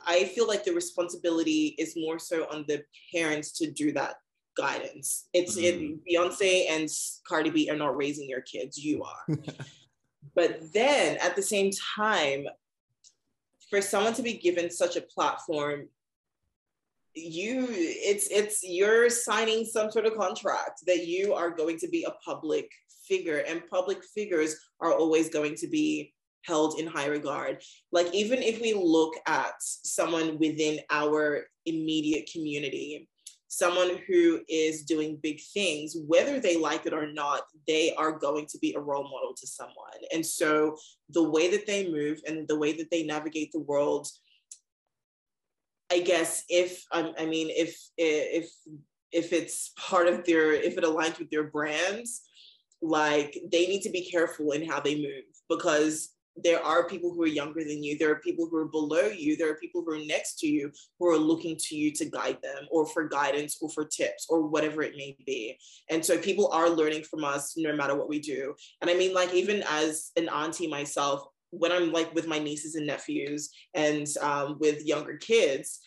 i feel like the responsibility is more so on the parents to do that guidance it's mm. it, beyonce and cardi b are not raising your kids you are but then at the same time for someone to be given such a platform you it's it's you're signing some sort of contract that you are going to be a public figure and public figures are always going to be held in high regard. Like even if we look at someone within our immediate community someone who is doing big things whether they like it or not they are going to be a role model to someone. And so the way that they move and the way that they navigate the world I guess if I mean if if if it's part of their if it aligns with their brands, like they need to be careful in how they move because there are people who are younger than you. There are people who are below you. There are people who are next to you who are looking to you to guide them or for guidance or for tips or whatever it may be. And so people are learning from us no matter what we do. And i mean like even as an auntie myself when I'm like with my nieces and nephews and um, with younger kids,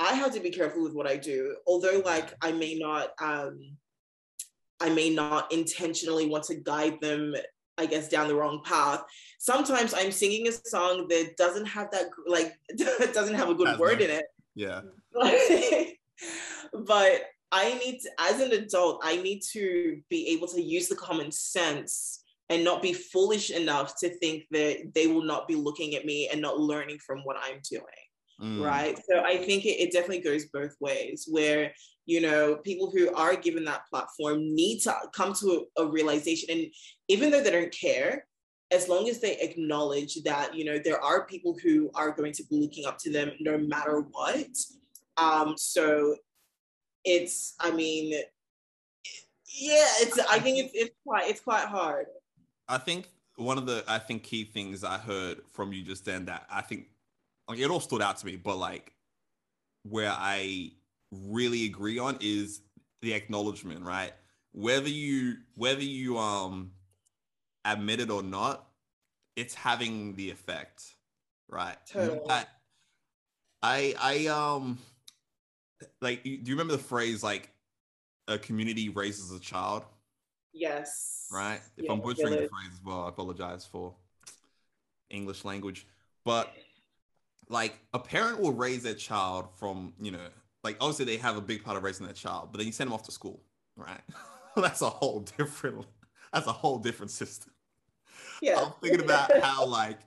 I have to be careful with what I do. Although like I may not, um, I may not intentionally want to guide them, I guess, down the wrong path. Sometimes I'm singing a song that doesn't have that like doesn't have a good That's word in it. Yeah. but I need to, as an adult, I need to be able to use the common sense and not be foolish enough to think that they will not be looking at me and not learning from what I'm doing. Mm. Right. So I think it, it definitely goes both ways where, you know, people who are given that platform need to come to a, a realization. And even though they don't care, as long as they acknowledge that, you know, there are people who are going to be looking up to them no matter what. Um, so it's, I mean, yeah, it's, I think it's, it's quite, it's quite hard. I think one of the I think key things I heard from you just then that I think like it all stood out to me, but like where I really agree on is the acknowledgement, right? Whether you whether you um admit it or not, it's having the effect, right? Totally. I, I I um like do you remember the phrase like a community raises a child? Yes. Right. If yeah, I'm butchering the phrase as well, I apologize for English language. But like a parent will raise their child from, you know, like obviously they have a big part of raising their child, but then you send them off to school, right? that's a whole different that's a whole different system. Yeah. I'm thinking about how like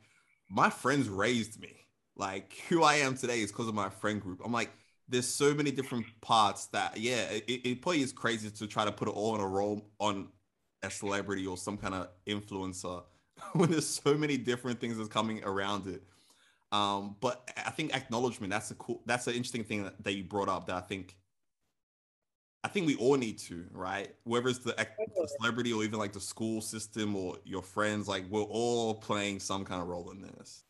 my friends raised me. Like who I am today is because of my friend group. I'm like, there's so many different parts that yeah, it, it probably is crazy to try to put it all in a role on a celebrity or some kind of influencer when there's so many different things that's coming around it. Um, but I think acknowledgement that's a cool that's an interesting thing that, that you brought up that I think I think we all need to, right? Whether it's the, the, celebrity or even like the school system or your friends, like we're all playing some kind of role in this.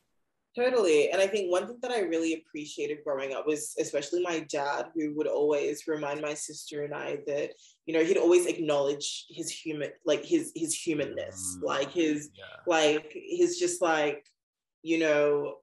Totally. And I think one thing that I really appreciated growing up was especially my dad, who would always remind my sister and I that, you know, he'd always acknowledge his human, like his his humanness, mm. like his yeah. like his just like, you know,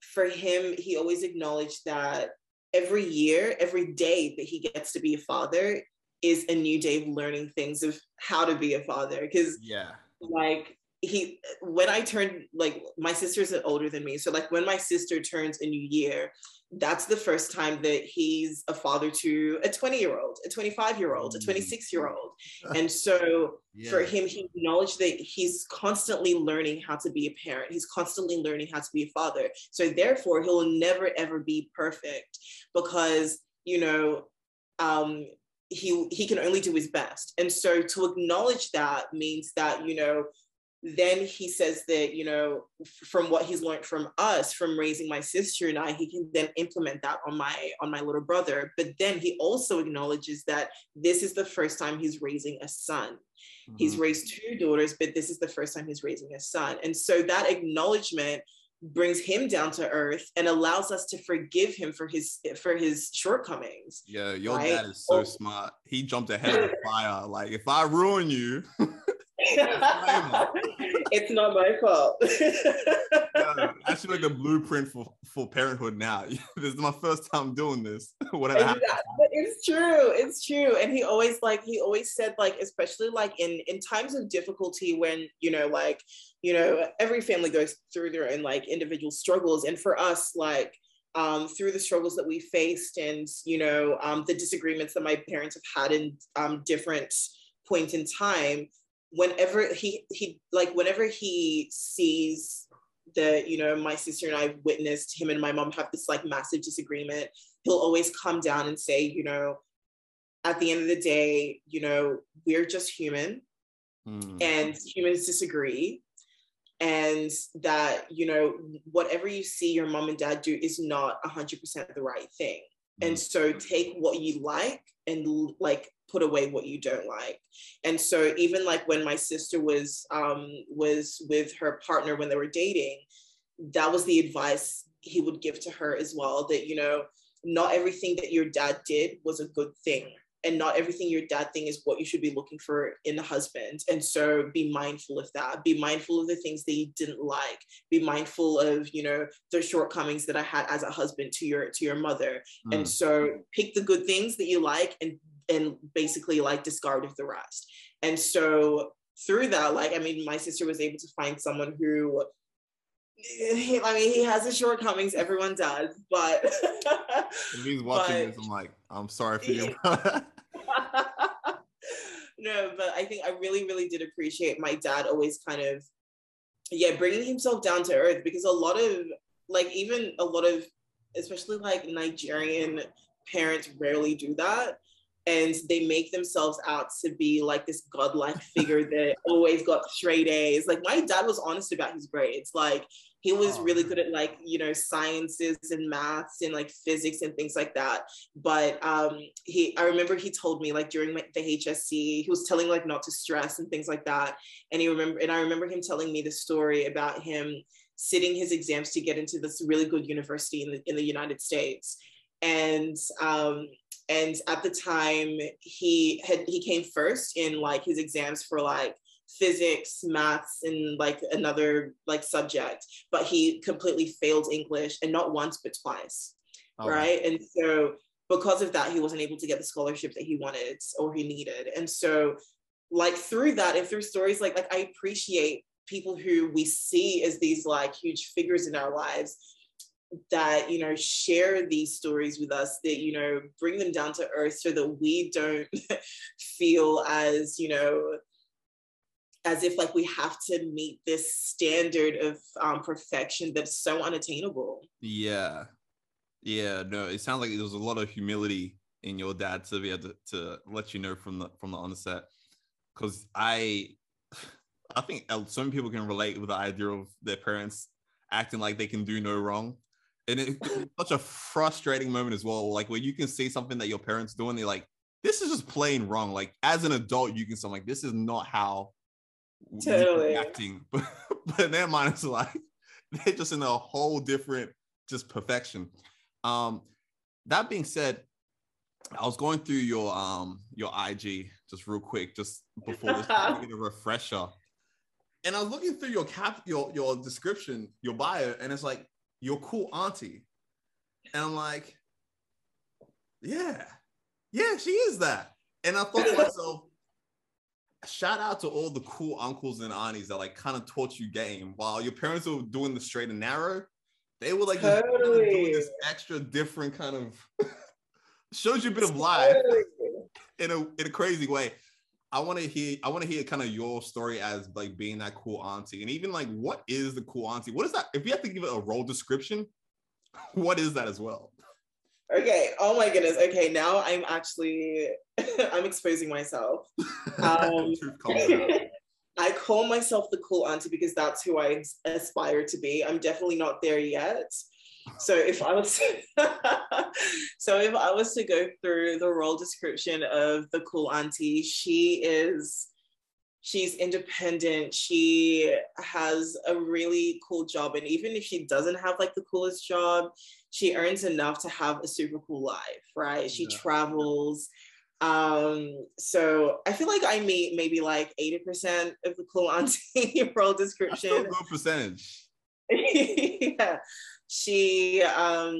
for him, he always acknowledged that every year, every day that he gets to be a father is a new day of learning things of how to be a father. Because yeah, like he when I turned like my sister's older than me. So like when my sister turns a new year, that's the first time that he's a father to a 20 year old, a 25 year old, a mm. 26 year old. And so yeah. for him, he acknowledged that he's constantly learning how to be a parent. He's constantly learning how to be a father. So therefore, he'll never ever be perfect because, you know, um, he he can only do his best. And so to acknowledge that means that, you know, then he says that you know from what he's learned from us from raising my sister and i he can then implement that on my on my little brother but then he also acknowledges that this is the first time he's raising a son mm-hmm. he's raised two daughters but this is the first time he's raising a son and so that acknowledgement brings him down to earth and allows us to forgive him for his for his shortcomings yeah your right? dad is so oh. smart he jumped ahead of the fire like if i ruin you it's not my fault. yeah, actually, like the blueprint for, for parenthood now. this is my first time doing this. Whatever exactly. But it's true. It's true. And he always like he always said like especially like in in times of difficulty when you know like you know every family goes through their own like individual struggles and for us like um, through the struggles that we faced and you know um, the disagreements that my parents have had in um, different points in time whenever he he like whenever he sees that you know my sister and I witnessed him and my mom have this like massive disagreement, he'll always come down and say, you know, at the end of the day, you know, we're just human mm. and humans disagree. And that, you know, whatever you see your mom and dad do is not 100% the right thing. Mm. And so take what you like and like put away what you don't like. And so even like when my sister was um was with her partner when they were dating that was the advice he would give to her as well that you know not everything that your dad did was a good thing and not everything your dad thing is what you should be looking for in a husband. And so be mindful of that. Be mindful of the things that you didn't like. Be mindful of you know the shortcomings that i had as a husband to your to your mother. Mm. and so pick the good things that you like and and basically like discard of the rest. And so through that, like, I mean, my sister was able to find someone who he, I mean, he has his shortcomings. Everyone does, but if he's watching but, this, I'm like, I'm sorry for you. no, but I think I really, really did appreciate my dad always kind of, yeah, bringing himself down to earth because a lot of, like, even a lot of, especially like Nigerian parents rarely do that and they make themselves out to be like this godlike figure that always got straight A's. Like my dad was honest about his grades. Like he was oh, really good at like you know sciences and maths and like physics and things like that. But um, he, I remember he told me like during the HSC, he was telling like not to stress and things like that. And he remember, and I remember him telling me the story about him sitting his exams to get into this really good university in the in the United States and um, and at the time he had he came first in like his exams for like physics maths and like another like subject. But he completely failed english and not once but twice. Oh. right? And so because of that he wasn't able to get the scholarship that he wanted or he needed. And so like through that and through stories like like i appreciate people who we see as these like huge figures in our lives that you know share these stories with us that you know bring them down to earth so that we don't feel as you know as if like we have to meet this standard of um, perfection that's so unattainable. Yeah. Yeah no it sounds like there's a lot of humility in your dad to be able to, to let you know from the from the onset. Because i I think some people can relate with the idea of their parents acting like they can do no wrong. And it's such a frustrating moment as well. Like where you can see something that your parents do and they're like, this is just plain wrong. Like as an adult, you can say like, this is not how totally acting. But, but their mind, is like they're just in a whole different just perfection. Um, that being said, I was going through your um your IG just real quick, just before this get a refresher. And I was looking through your cap your your description, your bio, and it's like your cool auntie. And I'm like, yeah, yeah, she is that. And I thought to myself, shout out to all the cool uncles and aunties that like kind of taught you game while your parents were doing the straight and narrow. They were like totally. doing this extra different kind of shows you a bit of life in a in a crazy way. I want to hear I want to hear kind of your story as like being that cool auntie and even like what is the cool auntie? What is that? If you have to give it a role description, what is that as well? Okay. Oh my goodness. Okay. Now I'm actually I'm exposing myself. Um, I call myself the cool auntie because that's who I aspire to be. I'm definitely not there yet. So if I was so if I was to go through the role description of the cool auntie, she is she's independent. She has a really cool job. And even if she doesn't have like the coolest job she earns enough to have a super cool life right? She yeah. travels. Um so i feel like i meet maybe like 80% of the cool auntie role description. That's good percentage. Yeah she um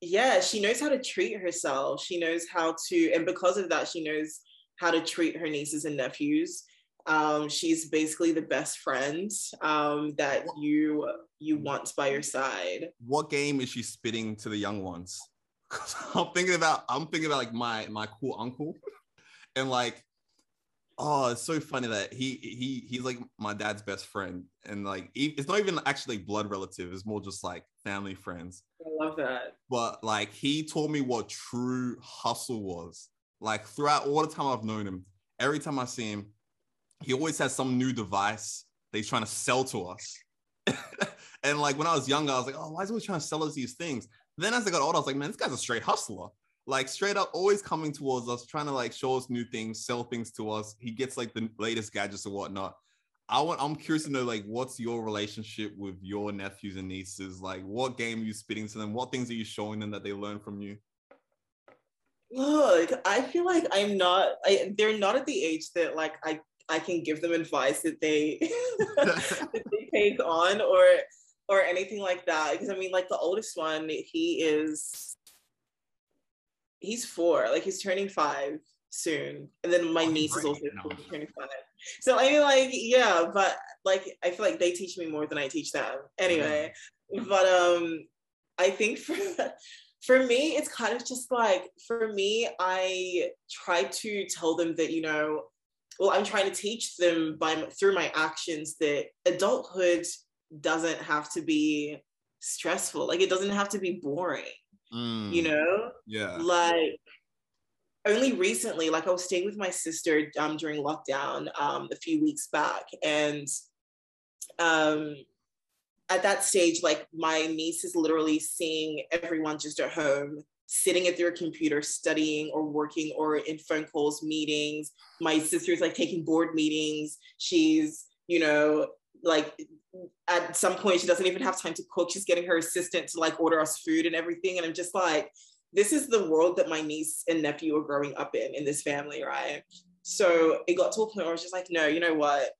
yeah she knows how to treat herself she knows how to and because of that she knows how to treat her nieces and nephews um, she's basically the best friend um, that you you want by your side. What game is she spitting to the young ones? I'm thinking about I'm thinking about like my my cool uncle, and like, oh, it's so funny that he he he's like my dad's best friend, and like it's not even actually blood relative. It's more just like family friends. I love that. But like he taught me what true hustle was. Like throughout all the time I've known him, every time I see him, he always has some new device that he's trying to sell to us. and like when I was younger, I was like, oh, why is he always trying to sell us these things? Then as I got older, I was like, man, this guy's a straight hustler. Like straight up, always coming towards us, trying to like show us new things, sell things to us. He gets like the latest gadgets or whatnot. I want. I'm curious to know like what's your relationship with your nephews and nieces? Like, what game are you spitting to them? What things are you showing them that they learn from you? Look, I feel like I'm not. I, they're not at the age that like I I can give them advice that they that they take on or or anything like that. Because I mean, like the oldest one, he is he's four, like he's turning five soon, and then my oh, niece is also turning five. So I mean, like, yeah, but like I feel like they teach me more than I teach them. Anyway, mm-hmm. but um, I think for for me, it's kind of just like for me, I try to tell them that you know well i'm trying to teach them by through my actions that adulthood doesn't have to be stressful like it doesn't have to be boring mm, you know yeah like only recently like i was staying with my sister um, during lockdown um, a few weeks back and um, at that stage like my niece is literally seeing everyone just at home sitting at their computer studying or working or in phone calls, meetings. My sister's like taking board meetings. She's, you know, like at some point she doesn't even have time to cook. She's getting her assistant to like order us food and everything. And I'm just like, this is the world that my niece and nephew are growing up in, in this family, right? So it got to a point where I was just like, no, you know what?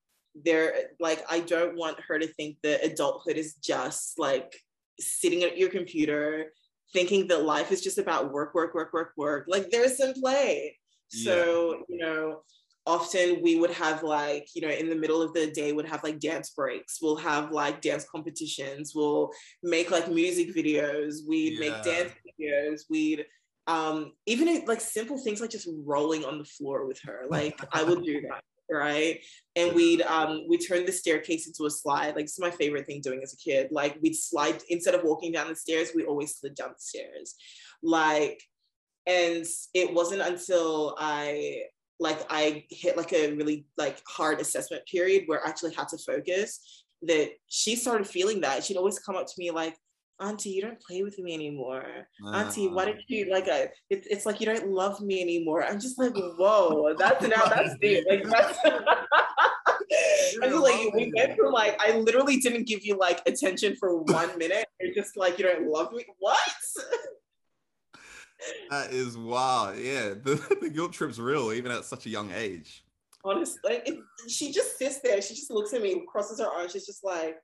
There, like, I don't want her to think that adulthood is just like sitting at your computer, thinking that life is just about work, work, work, work, work. Like there's some play. So, yeah. you know, often we would have like, you know, in the middle of the day, would have like dance breaks. We'll have like dance competitions. We'll make like music videos. We'd yeah. make dance videos. We'd um even like simple things like just rolling on the floor with her. Like I would do that right? And we'd um we turn the staircase into a slide. Like it's my favorite thing doing as a kid. Like we'd slide instead of walking down the stairs, we always slid down the stairs. Like, and it wasn't until I like I hit like a really like hard assessment period where I actually had to focus, that she started feeling that. She'd always come up to me like, Auntie, you don't play with me anymore. Uh, Auntie, why did you like? I, it, it's like you don't love me anymore. I'm just like, whoa, that's now that's deep. Like that's. I like, we went from like, I literally didn't give you like attention for one minute. You're just like, you don't love me. What? that is wow. Yeah, the, the guilt trip's real, even at such a young age. Honestly, it, she just sits there. She just looks at me, crosses her arms. She's just like,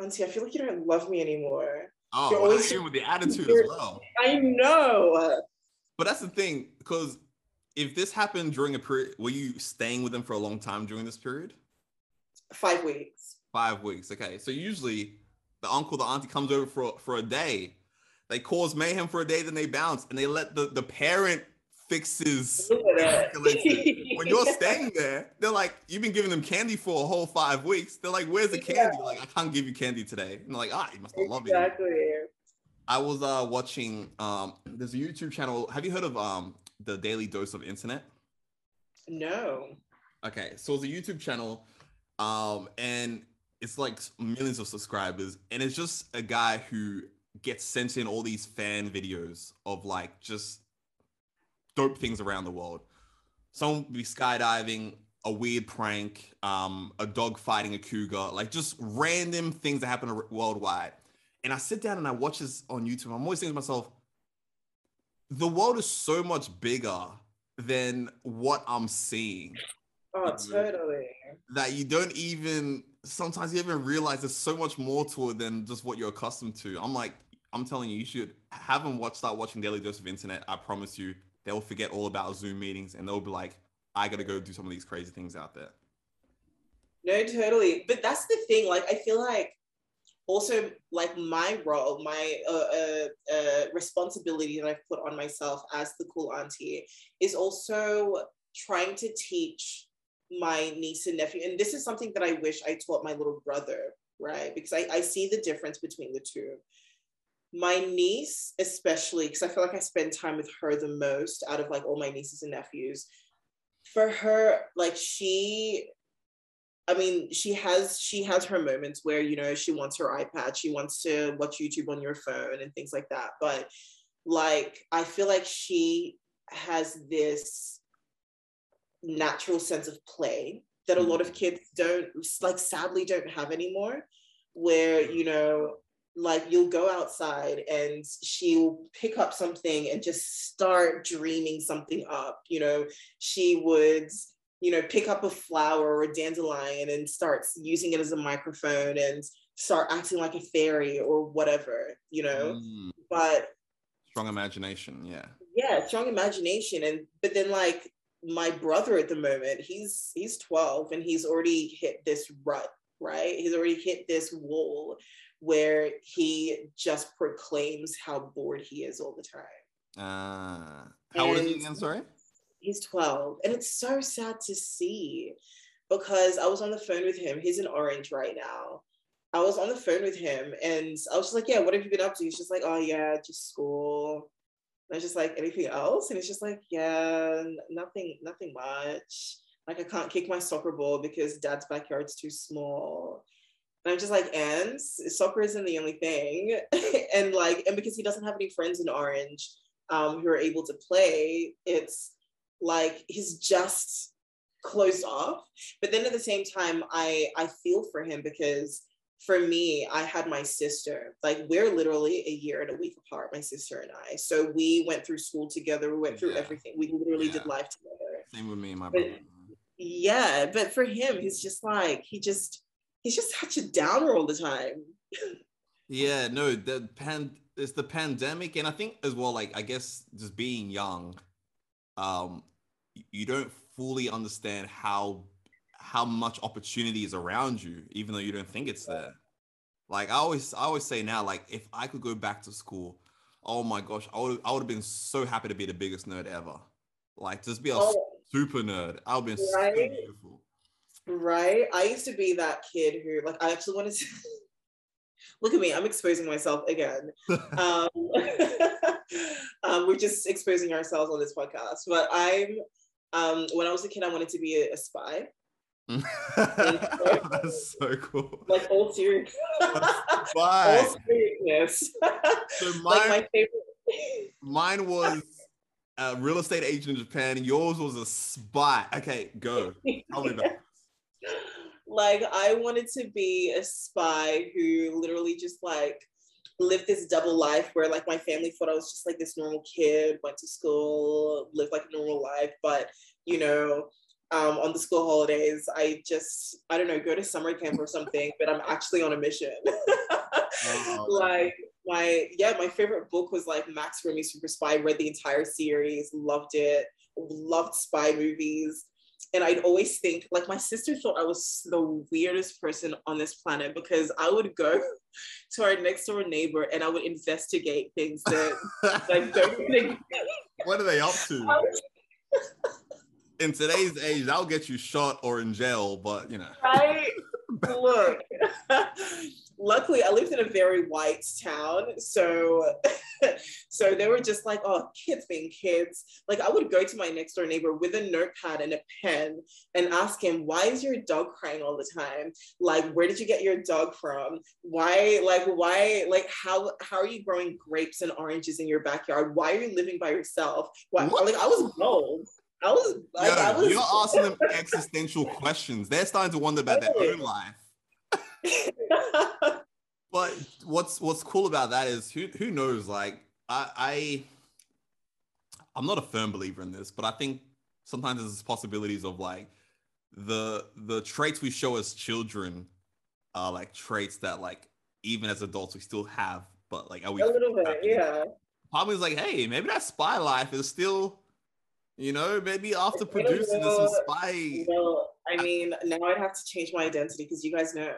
Auntie, I feel like you don't love me anymore. Oh, You're always well, with the attitude as well. I know. But that's the thing, because if this happened during a period, were you staying with them for a long time during this period? Five weeks. Five weeks. Okay. So usually the uncle, the auntie comes over for, for a day. They cause mayhem for a day, then they bounce and they let the, the parent fixes when you're staying there, they're like, you've been giving them candy for a whole five weeks. They're like, where's the candy? Yeah. Like, I can't give you candy today. And they're like, ah, you must not love exactly. it. I was uh watching um there's a YouTube channel. Have you heard of um the Daily Dose of Internet? No. Okay, so it's a YouTube channel, um, and it's like millions of subscribers, and it's just a guy who gets sent in all these fan videos of like just dope things around the world. Someone be skydiving, a weird prank, um, a dog fighting a cougar, like just random things that happen worldwide. And I sit down and I watch this on YouTube. I'm always thinking to myself, the world is so much bigger than what I'm seeing. Oh, totally. That you don't even sometimes you even realize there's so much more to it than just what you're accustomed to. I'm like, I'm telling you, you should have them watch, start watching Daily Dose of Internet. I promise you, they'll forget all about Zoom meetings and they'll be like, I gotta go do some of these crazy things out there. No, totally. But that's the thing. Like, I feel like also like my role, my uh, uh, uh, responsibility that I've put on myself as the cool auntie is also trying to teach my niece and nephew. And this is something that I wish I taught my little brother, right? Because I, I see the difference between the two my niece especially because i feel like i spend time with her the most out of like all my nieces and nephews for her like she i mean she has she has her moments where you know she wants her ipad she wants to watch youtube on your phone and things like that but like i feel like she has this natural sense of play that a lot of kids don't like sadly don't have anymore where you know like you'll go outside and she'll pick up something and just start dreaming something up. You know she would you know pick up a flower or a dandelion and starts using it as a microphone and start acting like a fairy or whatever you know? Mm. but strong imagination yeah. Yeah strong imagination and but then like my brother at the moment he's he's 12 and he's already hit this rut right he's already hit this wall where he just proclaims how bored he is all the time. Uh, how and old is he again? Sorry? He's 12. And it's so sad to see because I was on the phone with him. He's in Orange right now. I was on the phone with him and I was just like, Yeah, what have you been up to? He's just like, Oh, yeah, just school. I was just like, Anything else? And it's just like, Yeah, nothing, nothing much. Like, I can't kick my soccer ball because dad's backyard's too small. And I'm just like, and soccer isn't the only thing. and like, and because he doesn't have any friends in Orange um, who are able to play, it's like he's just closed off. But then at the same time, I I feel for him because for me, I had my sister. Like we're literally a year and a week apart, my sister and I. So we went through school together. We went through yeah. everything. We literally yeah. did life together. Same with me and my but, brother. Yeah, but for him, he's just like he just he's just such a downer all the time. yeah, no, the pan it's the pandemic, and I think as well, like I guess just being young, um, you don't fully understand how how much opportunity is around you, even though you don't think it's there. Like I always I always say now, like if I could go back to school, oh my gosh, I would I would have been so happy to be the biggest nerd ever. Like just be a oh, super nerd. I would have been right? so beautiful. Right. I used to be that kid who, like, I actually wanted to look at me. I'm exposing myself again. um, um, we're just exposing ourselves on this podcast, but I'm Um, when I was a kid, I wanted to be a, a spy. That's so cool. Like all serious. all seriousness. So mine, like my favorite. mine was a real estate agent in Japan, and yours was a spy. Okay, go. Tell me about like I wanted to be a spy who literally just like lived this double life where like my family thought I was just like this normal kid, went to school, lived like a normal life, but you know, um, on the school holidays, I just I don't know, go to summer camp or something, but I'm actually on a mission. oh, like my yeah, my favorite book was like Max Remy Super Spy. Read the entire series, loved it, loved spy movies and I'd always think like my sister thought I was the weirdest person on this planet because I would go to our next door neighbor and I would investigate things that like don't think. What are they up to? In today's age, that'll get you shot or in jail, but you know. Right. Look, luckily I lived in a very white town, so so they were just like, oh, kids being kids. Like I would go to my next door neighbor with a notepad and a pen and ask him, why is your dog crying all the time? Like, where did you get your dog from? Why, like, why, like, how how are you growing grapes and oranges in your backyard? Why are you living by yourself? Why, like I was bold. I was, like, Yo, I was you're asking them existential questions. They're starting to wonder about their own life. but what's what's cool about that is who who knows? Like I, I I'm not a firm believer in this, but I think sometimes there's possibilities of like the the traits we show as children are like traits that like even as adults we still have, but like are we a little bit, yeah. Probably like, hey, maybe that spy life is still, you know, maybe after producing this some spy. Well, I mean, now I'd have to change my identity because you guys know.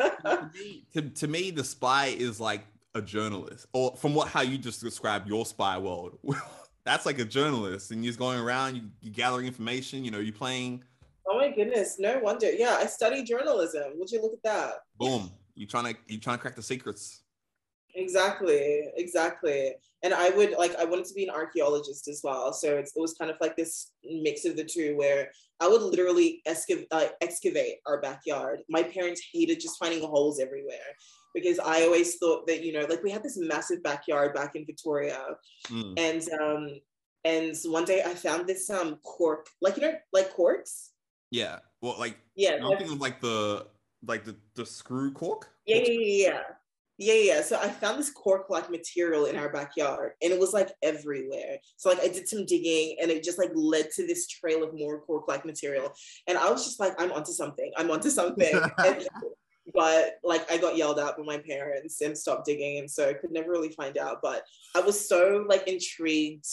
to, me, to, to me, the spy is like a journalist, or from what how you just described your spy world. That's like a journalist, and you're just going around, you, you gathering information. You know, you're playing. Oh my goodness! No wonder. Yeah, I studied journalism. Would you look at that? Boom! You trying to you trying to crack the secrets. Exactly, exactly. And I would like I wanted to be an archaeologist as well. So it was kind of like this mix of the two where I would literally excavate, uh, excavate our backyard. My parents hated just finding holes everywhere because I always thought that you know like we had this massive backyard back in Victoria, mm. and um and one day I found this um cork like you know like corks. Yeah, well, like yeah, I'm thinking of like the like the the screw cork. Yeah, yeah, yeah, yeah, yeah. Yeah. So I found this cork-like material in our backyard, and it was like everywhere. So like I did some digging, and it just like led to this trail of more cork-like material. And I was just like, I'm onto something. I'm onto something. and, but like I got yelled at by my parents and stopped digging, and so I could never really find out. But I was so like intrigued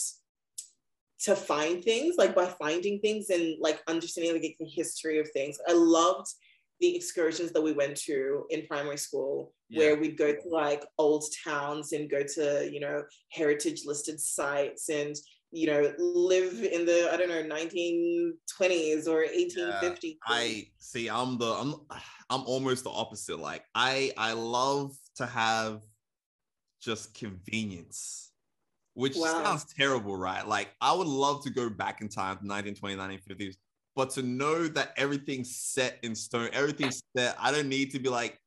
to find things, like by finding things and like understanding like the history of things. I loved the excursions that we went to in primary school yeah. where we'd go to like old towns and go to you know heritage listed sites and you know live in the i don't know 1920s or 1850s yeah, i see i'm the i'm i'm almost the opposite like i i love to have just convenience which wow. sounds terrible right like i would love to go back in time to 1920 1950s but to know that everything's set in stone, everything's set. I don't need to be like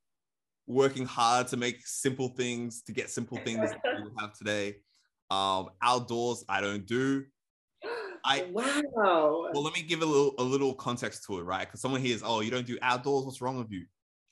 working hard to make simple things to get simple things that we have today. Um, outdoors, I don't do. I wow. Well, let me give a little a little context to it, right? Because someone hears, "Oh, you don't do outdoors. What's wrong with you?"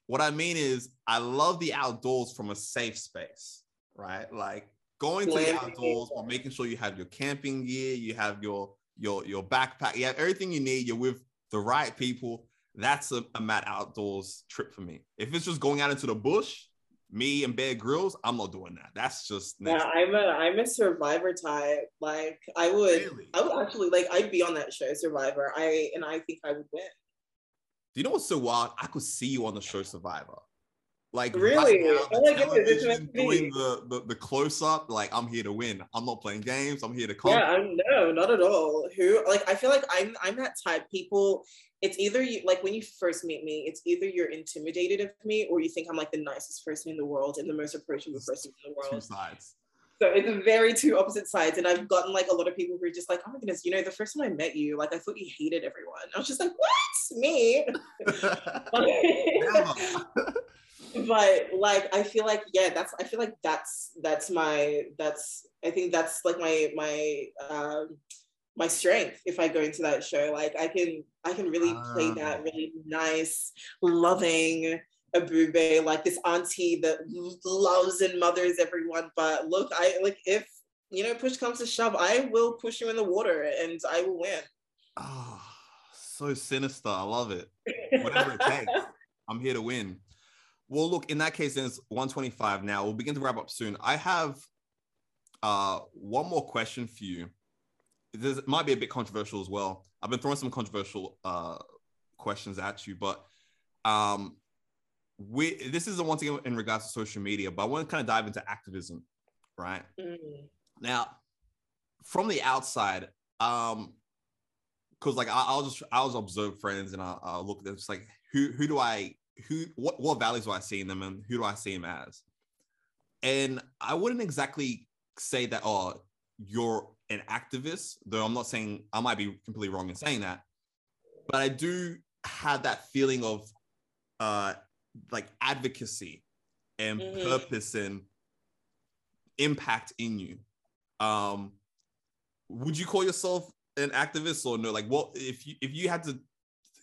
What I mean is, I love the outdoors from a safe space, right? Like going to the outdoors, but making sure you have your camping gear, you have your your your backpack, you have everything you need. You're with the right people. That's a, a Matt Outdoors trip for me. If it's just going out into the bush, me and Bear Grylls, I'm not doing that. That's just yeah. I'm a I'm a Survivor type. Like I would really? I would actually like I'd be on that show Survivor. I and I think I would win. Do you know what's so wild? I could see you on the show Survivor. Like really, right now, my goodness, doing the, the the close up. Like I'm here to win. I'm not playing games. I'm here to come. Yeah, I'm no, not at all. Who like I feel like I'm I'm that type. People, it's either you like when you first meet me, it's either you're intimidated of me or you think I'm like the nicest person in the world and the most approachable person in the world. Two sides. So it's very two opposite sides. And I've gotten like a lot of people who are just like, oh my goodness, you know, the first time I met you, like I thought you hated everyone. I was just like, what? Me? but like I feel like, yeah, that's I feel like that's that's my that's I think that's like my my um my strength if I go into that show. Like I can I can really play that ah. really nice, loving Ebube, like this auntie that loves and mothers everyone. But look, I like if you know push comes to shove, I will push you in the water and I will win. Oh, so sinister. I love it. Whatever it takes. I'm here to win. Well, look, in that case, then it's 125 now. We'll begin to wrap up soon. I have uh, one more question for you. This might be a bit controversial as well. I've been throwing some controversial uh, questions at you, but um, we this is the one thing in regards to social media, but I want to kind of dive into activism, right? Mm. Now, from the outside, um, because like I, will just I'll just observe friends and I'll, I'll look at them just like who who do I who what what values do I see in them and who do I see them as? And I wouldn't exactly say that oh you're an activist, though I'm not saying I might be completely wrong in saying that, but I do have that feeling of uh like advocacy and mm-hmm. purpose and impact in you. Um, would you call yourself an activist or no? Like, what if you if you had to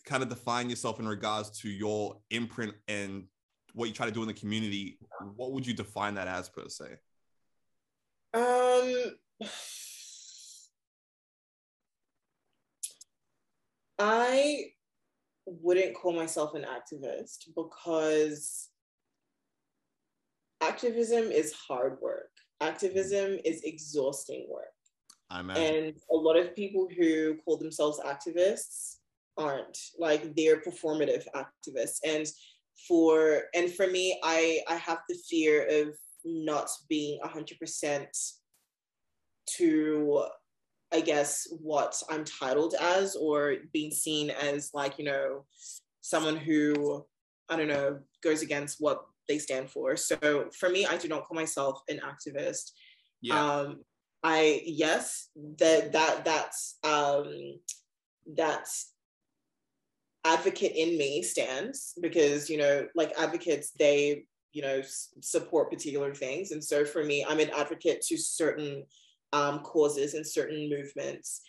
kind of define yourself in regards to your imprint and what you try to do in the community? What would you define that as per se? Um. I wouldn't call myself an activist because activism is hard work. Activism is exhausting work. I imagine. And a lot of people who call themselves activists aren't like they're performative activists. And for and for me, I I have the fear of not being hundred percent to I guess, what I'm titled as or being seen as like, you know, someone who, I don't know, goes against what they stand for. So for me, I do not call myself an activist. Yeah. Um, I yes, that that that's um that advocate in me stands because you know like advocates they you know s- support particular things and so for me i'm an advocate to certain um, causes and certain movements.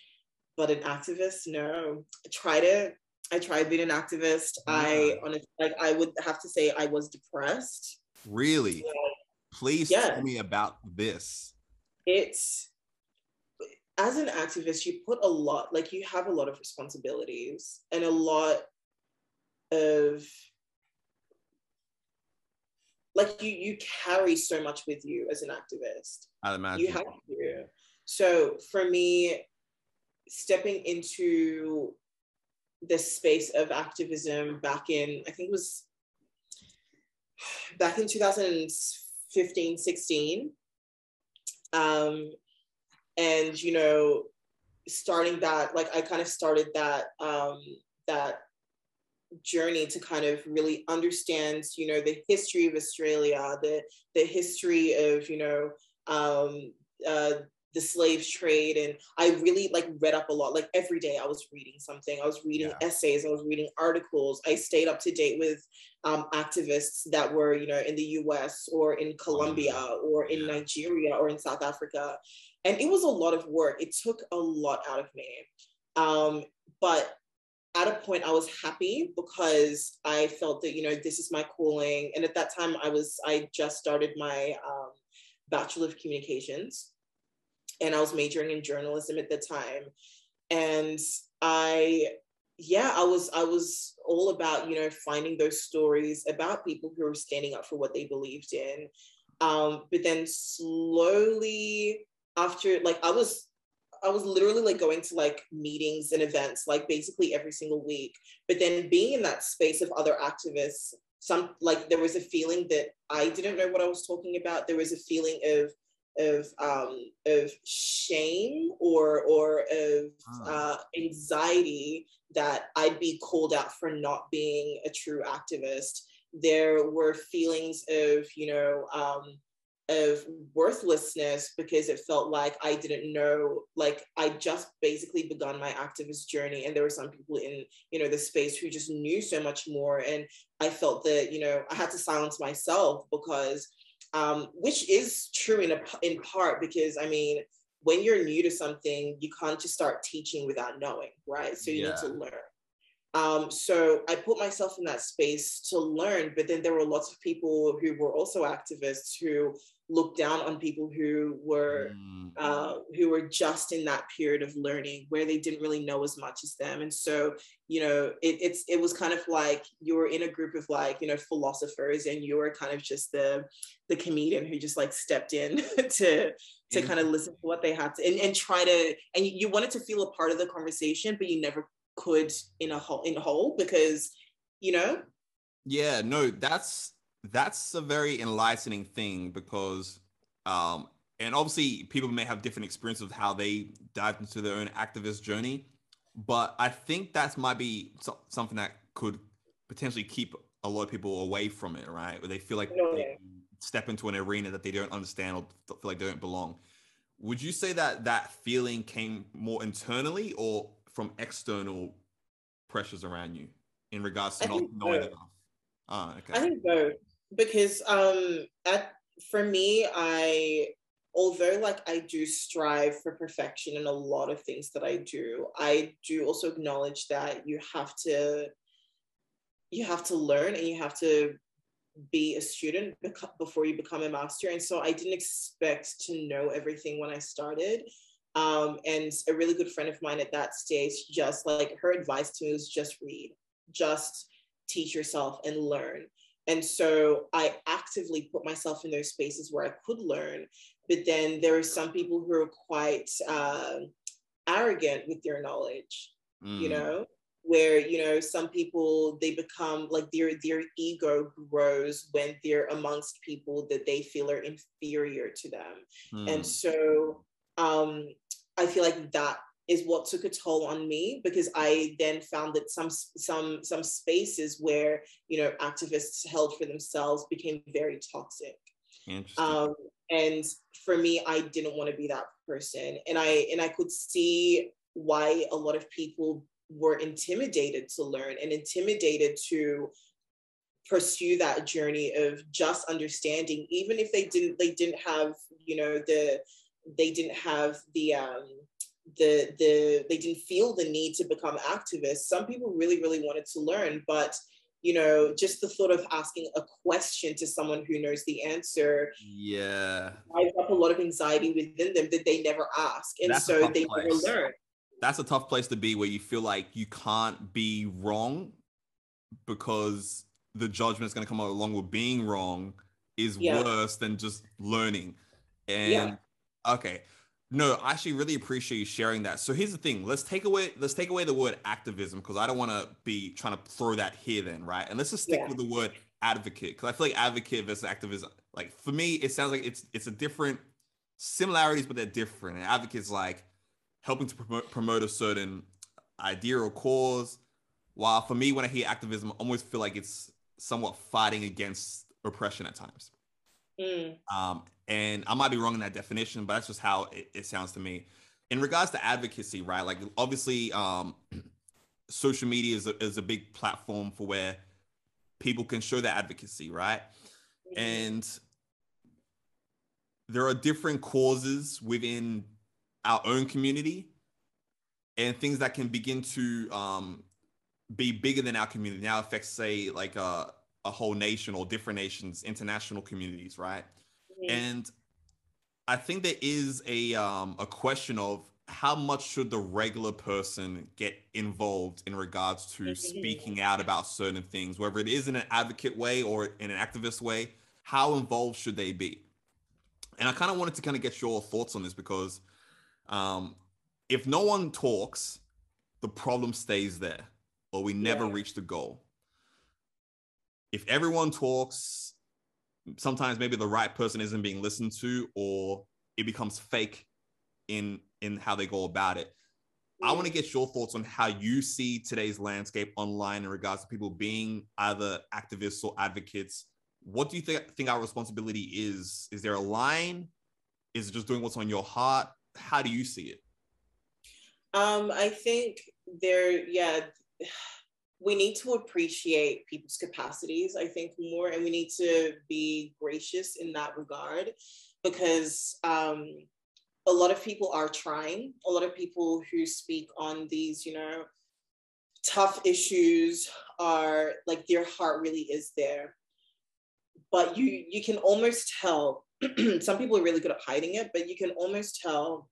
But an activist, no. I tried it. I tried being an activist. I honestly, like, I would have to say I was depressed. Really? Please yeah. tell me about this. It's as an activist, you put a lot, like you have a lot of responsibilities and a lot of like you you carry so much with you as an activist. I imagine. You have to. So for me, stepping into the space of activism back in, I think it was back in 2015, 16. Um, and you know, starting that, like I kind of started that um, that journey to kind of really understand, you know, the history of Australia, the the history of, you know, um, uh, the slave trade. And i really like read up a lot like every day i was reading something. I was reading yeah. essays. I was reading articles. I stayed up to date with um, activists that were you know in the us or in colombia. Or in nigeria or in south africa and it was a lot of work it took a lot out of me um, but at a point i was happy because i felt that you know this is my calling and at that time i was i just started my um, bachelor of communications and I was majoring in journalism at the time. And I yeah, I was I was all about, you know, finding those stories about people who were standing up for what they believed in. Um, but then slowly after like I was I was literally like going to like meetings and events like basically every single week. But then being in that space of other activists, some like there was a feeling that I didn't know what I was talking about. There was a feeling of of um, of shame or or of uh, anxiety that I'd be called out for not being a true activist. There were feelings of you know um, of worthlessness because it felt like I didn't know, like I just basically begun my activist journey. And there were some people in, you know, the space who just knew so much more. And I felt that, you know, I had to silence myself because, um, which is true in a, in part because I mean, when you're new to something, you can't just start teaching without knowing, right? So you yeah. need to learn. Um, so I put myself in that space to learn, but then there were lots of people who were also activists who looked down on people who were mm. uh, who were just in that period of learning where they didn't really know as much as them. And so, you know, it, it's it was kind of like you were in a group of like you know philosophers, and you were kind of just the the comedian who just like stepped in to to kind of listen to what they had to and, and try to and you wanted to feel a part of the conversation, but you never could in a whole in a whole because you know yeah no that's that's a very enlightening thing because um and obviously people may have different experiences of how they dive into their own activist journey but i think that might be something that could potentially keep a lot of people away from it right where they feel like no, they step into an arena that they don't understand or feel like they don't belong would you say that that feeling came more internally or from external pressures around you in regards to not knowing both. enough? Ah, okay. I think both because um at for me I although like I do strive for perfection in a lot of things that I do, I do also acknowledge that you have to you have to learn and you have to be a student before you become a master. And so I didn't expect to know everything when I started. Um, and a really good friend of mine at that stage, just like her advice to me was just read, just teach yourself and learn. And so I actively put myself in those spaces where I could learn. But then there are some people who are quite uh, arrogant with their knowledge, mm. you know, where you know some people they become like their their ego grows when they're amongst people that they feel are inferior to them. Mm. And so um, I feel like that is what took a toll on me because I then found that some some some spaces where you know activists held for themselves became very toxic. Um, and for me, I didn't want to be that person, and I and I could see why a lot of people were intimidated to learn and intimidated to pursue that journey of just understanding even if they didn't they didn't have you know the they didn't have the um, the the they didn't feel the need to become activists. Some people really really wanted to learn, but you know, just the thought of asking a question to someone who knows the answer, yeah, drives up a lot of anxiety within them that they never ask, and That's so they place. never learn. That's a tough place to be where you feel like you can't be wrong because the judgment is going to come along with being wrong is yeah. worse than just learning. And yeah. Okay. No, I actually really appreciate you sharing that. So here's the thing. Let's take away let's take away the word activism because I don't want to be trying to throw that here then, right? And let's just stick yeah. with the word advocate because I feel like advocate versus activism. Like for me, it sounds like it's it's a different similarities, but they're different. And advocate's like helping to promote promote a certain idea or cause. While for me, when I hear activism, I almost feel like it's somewhat fighting against oppression at times. Mm. Um, and I might be wrong in that definition, but that's just how it, it sounds to me. In regards to advocacy, right? Like obviously, um, social media is a, is a big platform for where people can show their advocacy, right? Mm-hmm. And there are different causes within our own community and things that can begin to um, be bigger than our community now affects say like a, a whole nation or different nations international communities right Mm-hmm. And I think there is a um, a question of how much should the regular person get involved in regards to mm-hmm. speaking out about certain things, whether it is in an advocate way or in an activist way. How involved should they be? And I kind of wanted to kind of get your thoughts on this because um, if no one talks, the problem stays there, or we never yeah. reach the goal. If everyone talks, sometimes maybe the right person isn't being listened to or it becomes fake in in how they go about it i want to get your thoughts on how you see today's landscape online in regards to people being either activists or advocates what do you think think our responsibility is? Is there a line? Is it just doing what's on your heart? How do you see it? Um, I think there, yeah, we need to appreciate people's capacities, I think, more, and we need to be gracious in that regard because um, a lot of people are trying. A lot of people who speak on these, you know, tough issues are like their heart really is there. But you you can almost tell. some people are really good at hiding it, but you can almost tell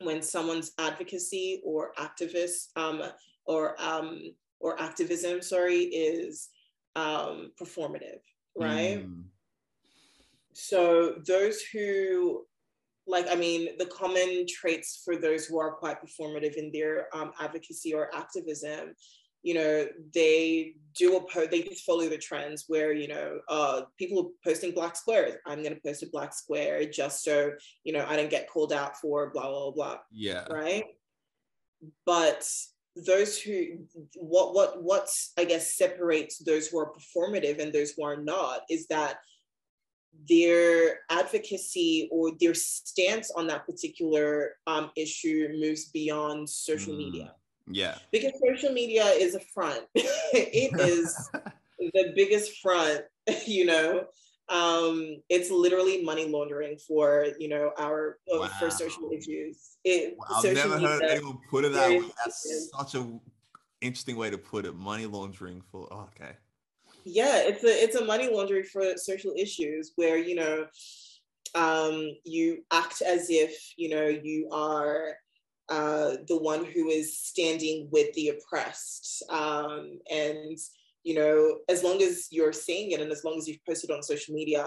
when someone's advocacy or activist um, or um, or activism, sorry, is um, performative, right? Mm. So those who like i mean the common traits for those who are quite performative in their um, advocacy or activism you know they do a post they just follow the trends where you know uh, people are posting black squares i'm going to post a black square just so you know i don't get called out for blah blah blah yeah right but those who what what what i guess separates those who are performative and those who are not is that their advocacy or their stance on that particular um, issue moves beyond social mm, media. Yeah. Because social media is a front. it is the biggest front, you know. Um, it's literally money laundering for, you know, our uh, wow. for social issues. It, wow, I've never heard anyone put it that way. That's such a interesting way to put it. Money laundering for oh, okay yeah it's a it's a money laundering for social issues where you know um, you act as if you know you are uh, the one who is standing with the oppressed um, and you know as long as you're seeing it and as long as you've posted on social media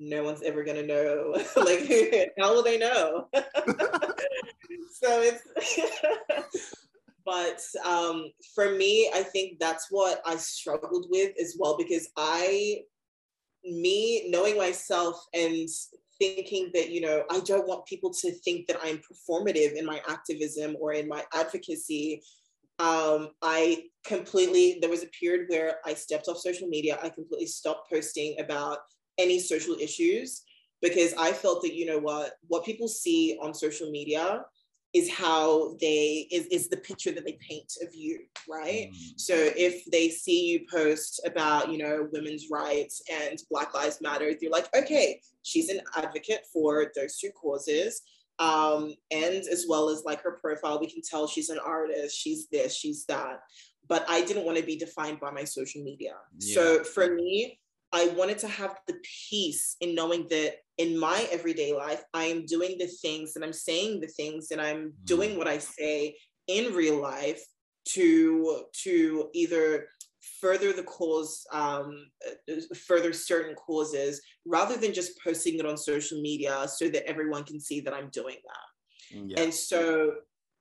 no one's ever gonna know like how will they know so it's but um, for me, I think that's what I struggled with as well because I, me knowing myself and thinking that, you know, I don't want people to think that I'm performative in my activism or in my advocacy. Um, I completely, there was a period where I stepped off social media. I completely stopped posting about any social issues because I felt that, you know what, what people see on social media is how they is, is the picture that they paint of you right mm. so if they see you post about you know women's rights and black lives matter they're like okay she's an advocate for those two causes um, and as well as like her profile we can tell she's an artist she's this she's that but i didn't want to be defined by my social media yeah. so for me I wanted to have the peace in knowing that in my everyday life, I am doing the things and I'm saying the things and I'm mm. doing what I say in real life to to either further the cause, um, further certain causes, rather than just posting it on social media so that everyone can see that I'm doing that. Mm, yeah. And so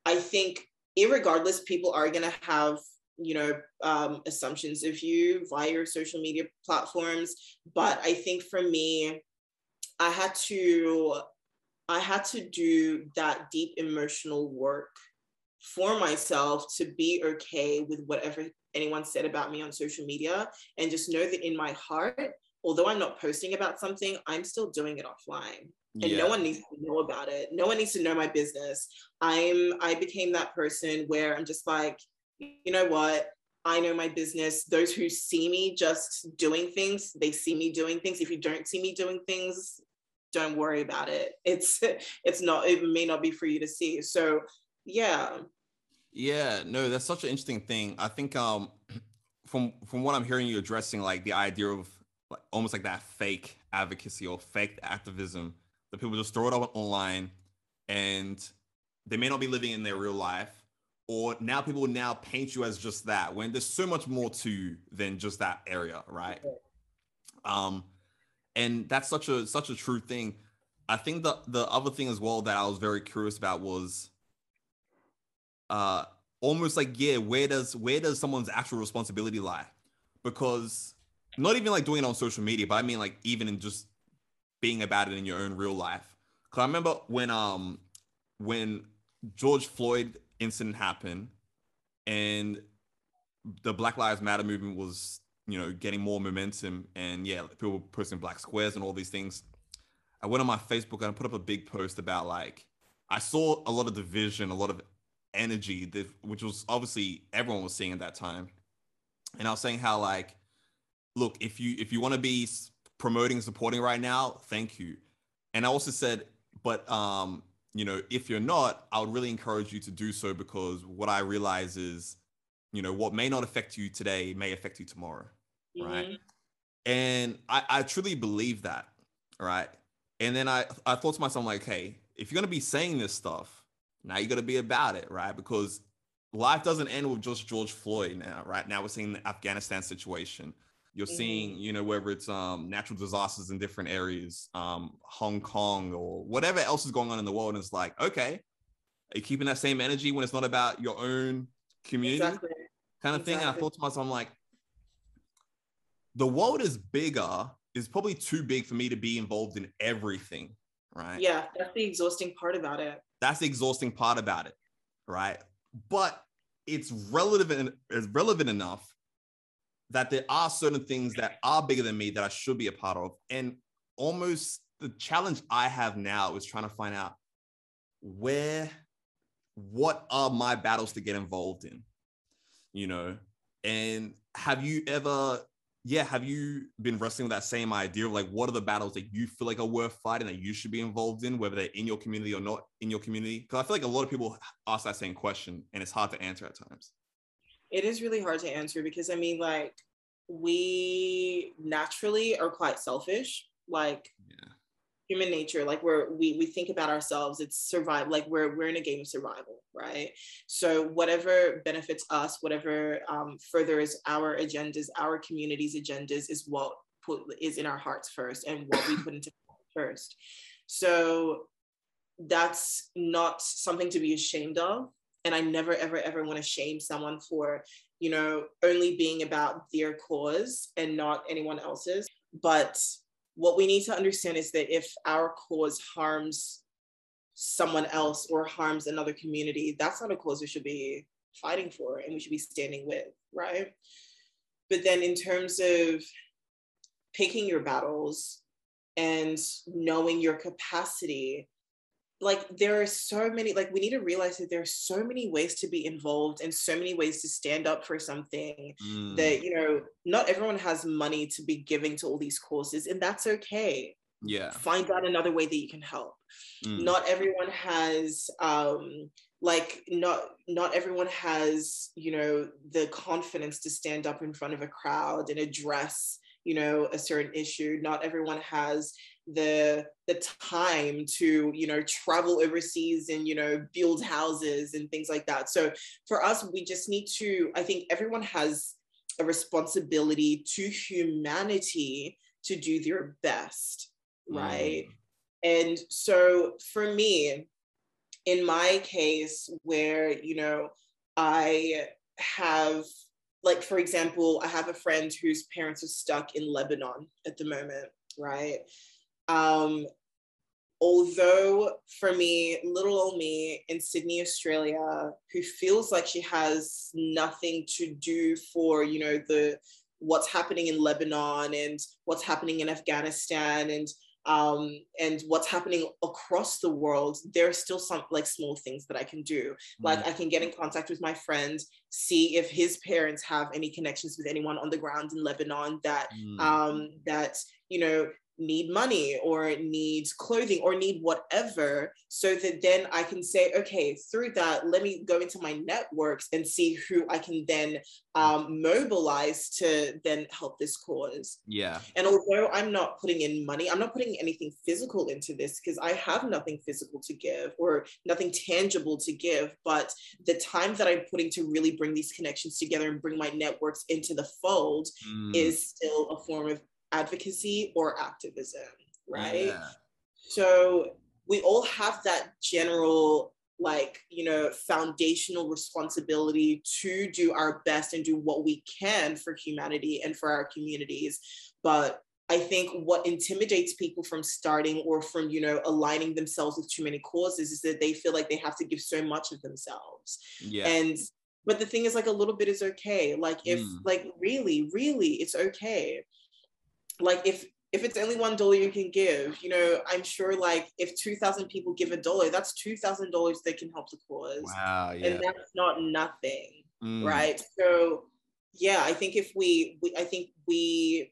I think, regardless, people are going to have you know um, assumptions of you via your social media platforms but i think for me i had to i had to do that deep emotional work for myself to be okay with whatever anyone said about me on social media and just know that in my heart although i'm not posting about something i'm still doing it offline and yeah. no one needs to know about it no one needs to know my business i'm i became that person where i'm just like you know what? I know my business. Those who see me just doing things, they see me doing things. If you don't see me doing things, don't worry about it. It's it's not it may not be for you to see. So yeah. Yeah, no, that's such an interesting thing. I think um from from what I'm hearing you addressing like the idea of like almost like that fake advocacy or fake activism that people just throw it up online and they may not be living in their real life or now people will now paint you as just that when there's so much more to you than just that area right? Um and that's such a such a true thing. I think the the other thing as well that i was very curious about was uh almost like yeah where does where does someone's actual responsibility lie because not even like doing it on social media but i mean like even in just being about it in your own real life because i remember when um when george floyd incident happened and the Black Lives Matter movement was you know, getting more momentum and yeah, people posting black squares and all these things. I went on my Facebook and I put up a big post about like I saw a lot of division, a lot of energy, which was obviously everyone was seeing at that time. And I was saying how like, look, if you if you want to be promoting and supporting right now, thank you. And I also said, but um, you know, if you're not, I would really encourage you to do so because what I realize is, you know, what may not affect you today may affect you tomorrow, mm-hmm. right? And I, I truly believe that, right? And then I, I thought to myself, like, hey, if you're gonna be saying this stuff, now you got to be about it, right? Because life doesn't end with just George Floyd now, right? Now we're seeing the Afghanistan situation. You're mm-hmm. seeing, you know, whether it's um, natural disasters in different areas, um, Hong Kong or whatever else is going on in the world. And it's like, okay, are you keeping that same energy when it's not about your own community exactly. kind of exactly. thing? And I thought to myself, I'm like, the world is bigger, is probably too big for me to be involved in everything, right? Yeah, that's the exhausting part about it. That's the exhausting part about it, right? But it's relevant, it's relevant enough that there are certain things that are bigger than me that I should be a part of. And almost the challenge I have now is trying to find out where, what are my battles to get involved in, you know? And have you ever, yeah, have you been wrestling with that same idea of like, what are the battles that you feel like are worth fighting that you should be involved in, whether they're in your community or not in your community? Because I feel like a lot of people ask that same question and it's hard to answer at times it is really hard to answer because I mean, like, we naturally are quite selfish. Like, yeah. Human nature, like we're we we think about ourselves. It's survive. Like we're we're in a game of survival, right? So whatever benefits us, whatever um, furthers our agendas, our community's agendas, is what put is in our hearts first, and what we put into first. So that's not something to be ashamed of and i never ever ever want to shame someone for you know only being about their cause and not anyone else's but what we need to understand is that if our cause harms someone else or harms another community that's not a cause we should be fighting for and we should be standing with right? But then in terms of picking your battles and knowing your capacity like there are so many like we need to realize that there are so many ways to be involved and so many ways to stand up for something mm. that you know not everyone has money to be giving to all these courses and that's okay yeah find out another way that you can help mm. not everyone has um like not not everyone has you know the confidence to stand up in front of a crowd and address you know a certain issue not everyone has the the time to you know travel overseas and you know build houses and things like that. So for us we just need to i think everyone has a responsibility to humanity to do their best right? Mm. and so for me in my case where you know i have like for example i have a friend whose parents are stuck in lebanon at the moment right um, although for me, little old me in Sydney, Australia, who feels like she has nothing to do for, you know, the what's happening in Lebanon and what's happening in Afghanistan and um, and what's happening across the world, there are still some like small things that I can do. Mm. Like I can get in contact with my friend, see if his parents have any connections with anyone on the ground in Lebanon that mm. um, that you know need money or needs clothing or need whatever so that then i can say okay through that let me go into my networks and see who i can then um, mobilize to then help this cause yeah and although i'm not putting in money i'm not putting anything physical into this because i have nothing physical to give or nothing tangible to give but the time that i'm putting to really bring these connections together and bring my networks into the fold mm. is still a form of advocacy or activism, right? Yeah. So we all have that general, like, you know, foundational responsibility to do our best and do what we can for humanity and for our communities. But I think what intimidates people from starting or from, you know, aligning themselves with too many causes is that they feel like they have to give so much of themselves. Yeah. And but the thing is like a little bit is okay like if mm. like really really it's okay like if if it's only one dollar you can give you know i'm sure like if 2000 people give a dollar that's $2000 they can help the cause wow yeah. and that's not nothing mm. right so yeah i think if we, we i think we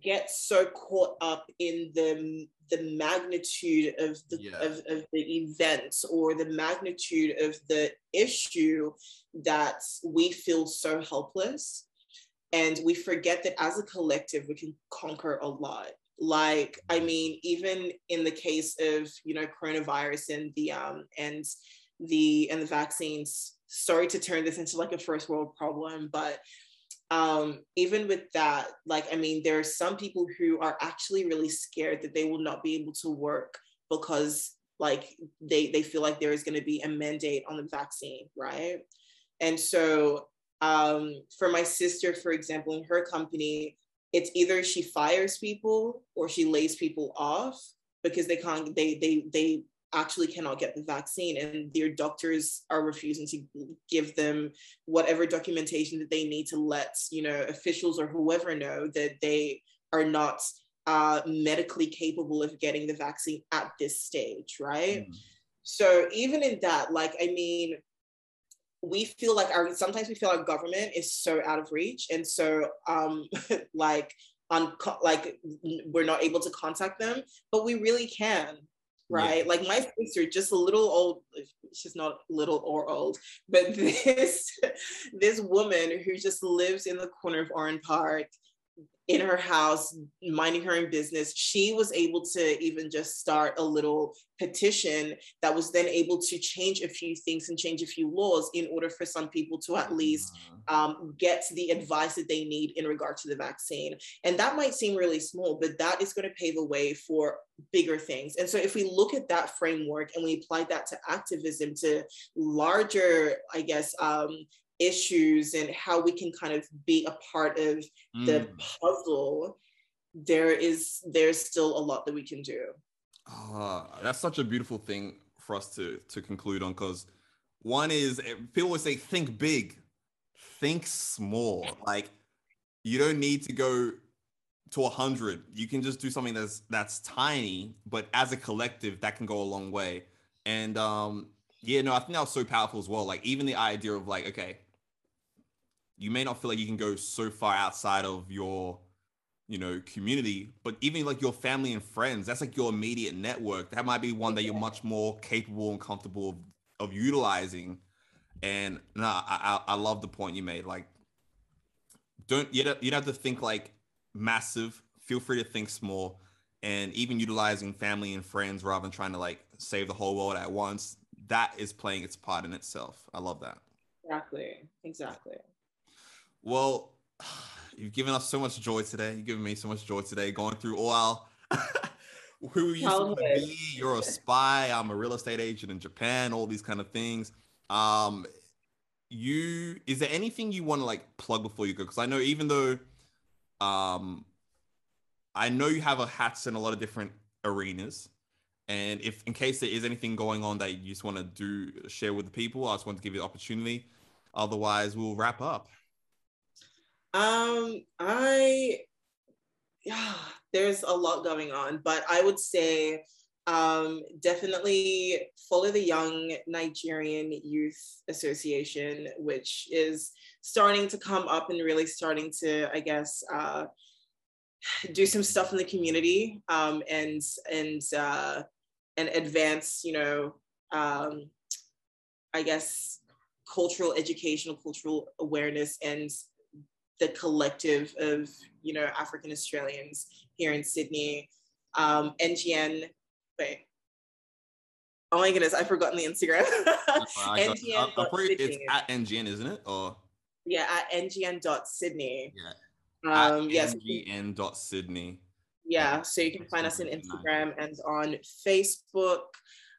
get so caught up in the the magnitude of the yeah. of, of the events or the magnitude of the issue that we feel so helpless and we forget that as a collective we can conquer a lot like i mean even in the case of you know coronavirus and the um and the and the vaccines sorry to turn this into like a first world problem but um, even with that, like, I mean, there are some people who are actually really scared that they will not be able to work because like they they feel like there is going to be a mandate on the vaccine, right? And so um, for my sister, for example, in her company, it's either she fires people or she lays people off because they can't they they they actually cannot get the vaccine and their doctors are refusing to give them whatever documentation that they need to let you know officials or whoever know that they are not uh, medically capable of getting the vaccine at this stage right mm. so even in that like i mean we feel like our sometimes we feel our government is so out of reach and so um like on like we're not able to contact them but we really can right? Yeah. Like my sister, just a little old, she's not little or old, but this this woman who just lives in the corner of Oran Park in her house, minding her own business, she was able to even just start a little petition that was then able to change a few things and change a few laws in order for some people to at least mm-hmm. um, get the advice that they need in regard to the vaccine. And that might seem really small, but that is going to pave the way for bigger things. And so if we look at that framework and we apply that to activism, to larger, I guess, um, issues and how we can kind of be a part of mm. the puzzle there is there's still a lot that we can do. Uh, that's such a beautiful thing for us to to conclude on because one is eh, people always say think big think small. Like you don't need to go to a hundred. You can just do something that's that's tiny but as a collective that can go a long way. And um yeah no i think that was so powerful as well. Like even the idea of like okay you may not feel like you can go so far outside of your you know community but even like your family and friends that's like your immediate network. That might be one that you're much more capable and comfortable of, of utilizing. And no I, I love the point you made. Like don't you don't, you don't have to think like massive. Feel free to think small. And even utilizing family and friends rather than trying to like save the whole world at once that is playing its part in itself. I love that. Exactly. Exactly well, you've given us so much joy today. You've given me so much joy today going through all our who you used to be. You're a spy. I'm a real estate agent in Japan. All these kind of things. Um, you is there anything you want to like plug before you go? Because I know even though, um, I know you have a hats in a lot of different arenas. And if in case there is anything going on that you just want to do share with the people, I just want to give you the opportunity. Otherwise, we'll wrap up. Um, I yeah, there's a lot going on, but I would say um, definitely follow the Young Nigerian Youth Association, which is starting to come up and really starting to, I guess, uh, do some stuff in the community um, and and uh, and advance, you know, um, I guess, cultural educational, cultural awareness, and the collective of you know African Australians here in Sydney. Um, NGN, wait. Oh my goodness, I've forgotten the Instagram. NGN. i pretty, it's at NGN, isn't it? Or yeah, at ngn.sydney. Yeah. Um, yes. ngn.sydney. Yeah, so you can find us on Instagram and on Facebook.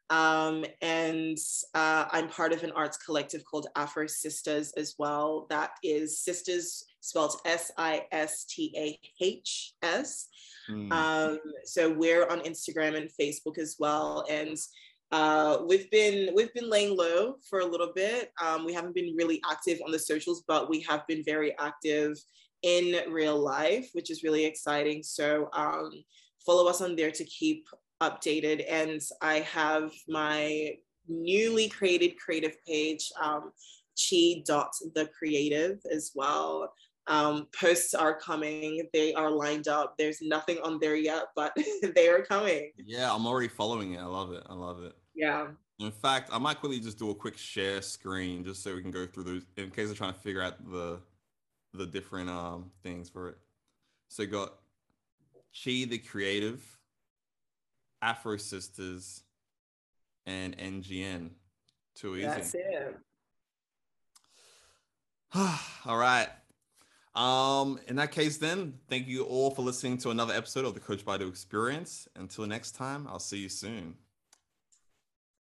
Um, and uh, I'm part of an arts collective called Afro Sistahs as well. That is sisters spelled S I S T A H S. Mm. Um, so we're on Instagram and Facebook as well. And Uh, we've been we've been laying low for a little bit. Um, we haven't been really active on the socials, but we have been very active in real life, which is really exciting. So um, follow us on there to keep updated. And I have my newly created creative page, um, chi dot the creative as well. Um, posts are coming. They are lined up. There's nothing on there yet, but they are coming. Yeah, I'm already following it. I love it. I love it. Yeah. In fact, I might quickly just do a quick share screen just so we can go through those in case they're trying to figure out the the different um things for it. So got Chi the Creative, Afro Sistahs, and NGN. Too easy. That's it. all right. Um, in that case, then, thank you all for listening to another episode of the Coach Baidu Experience. Until next time, I'll see you soon.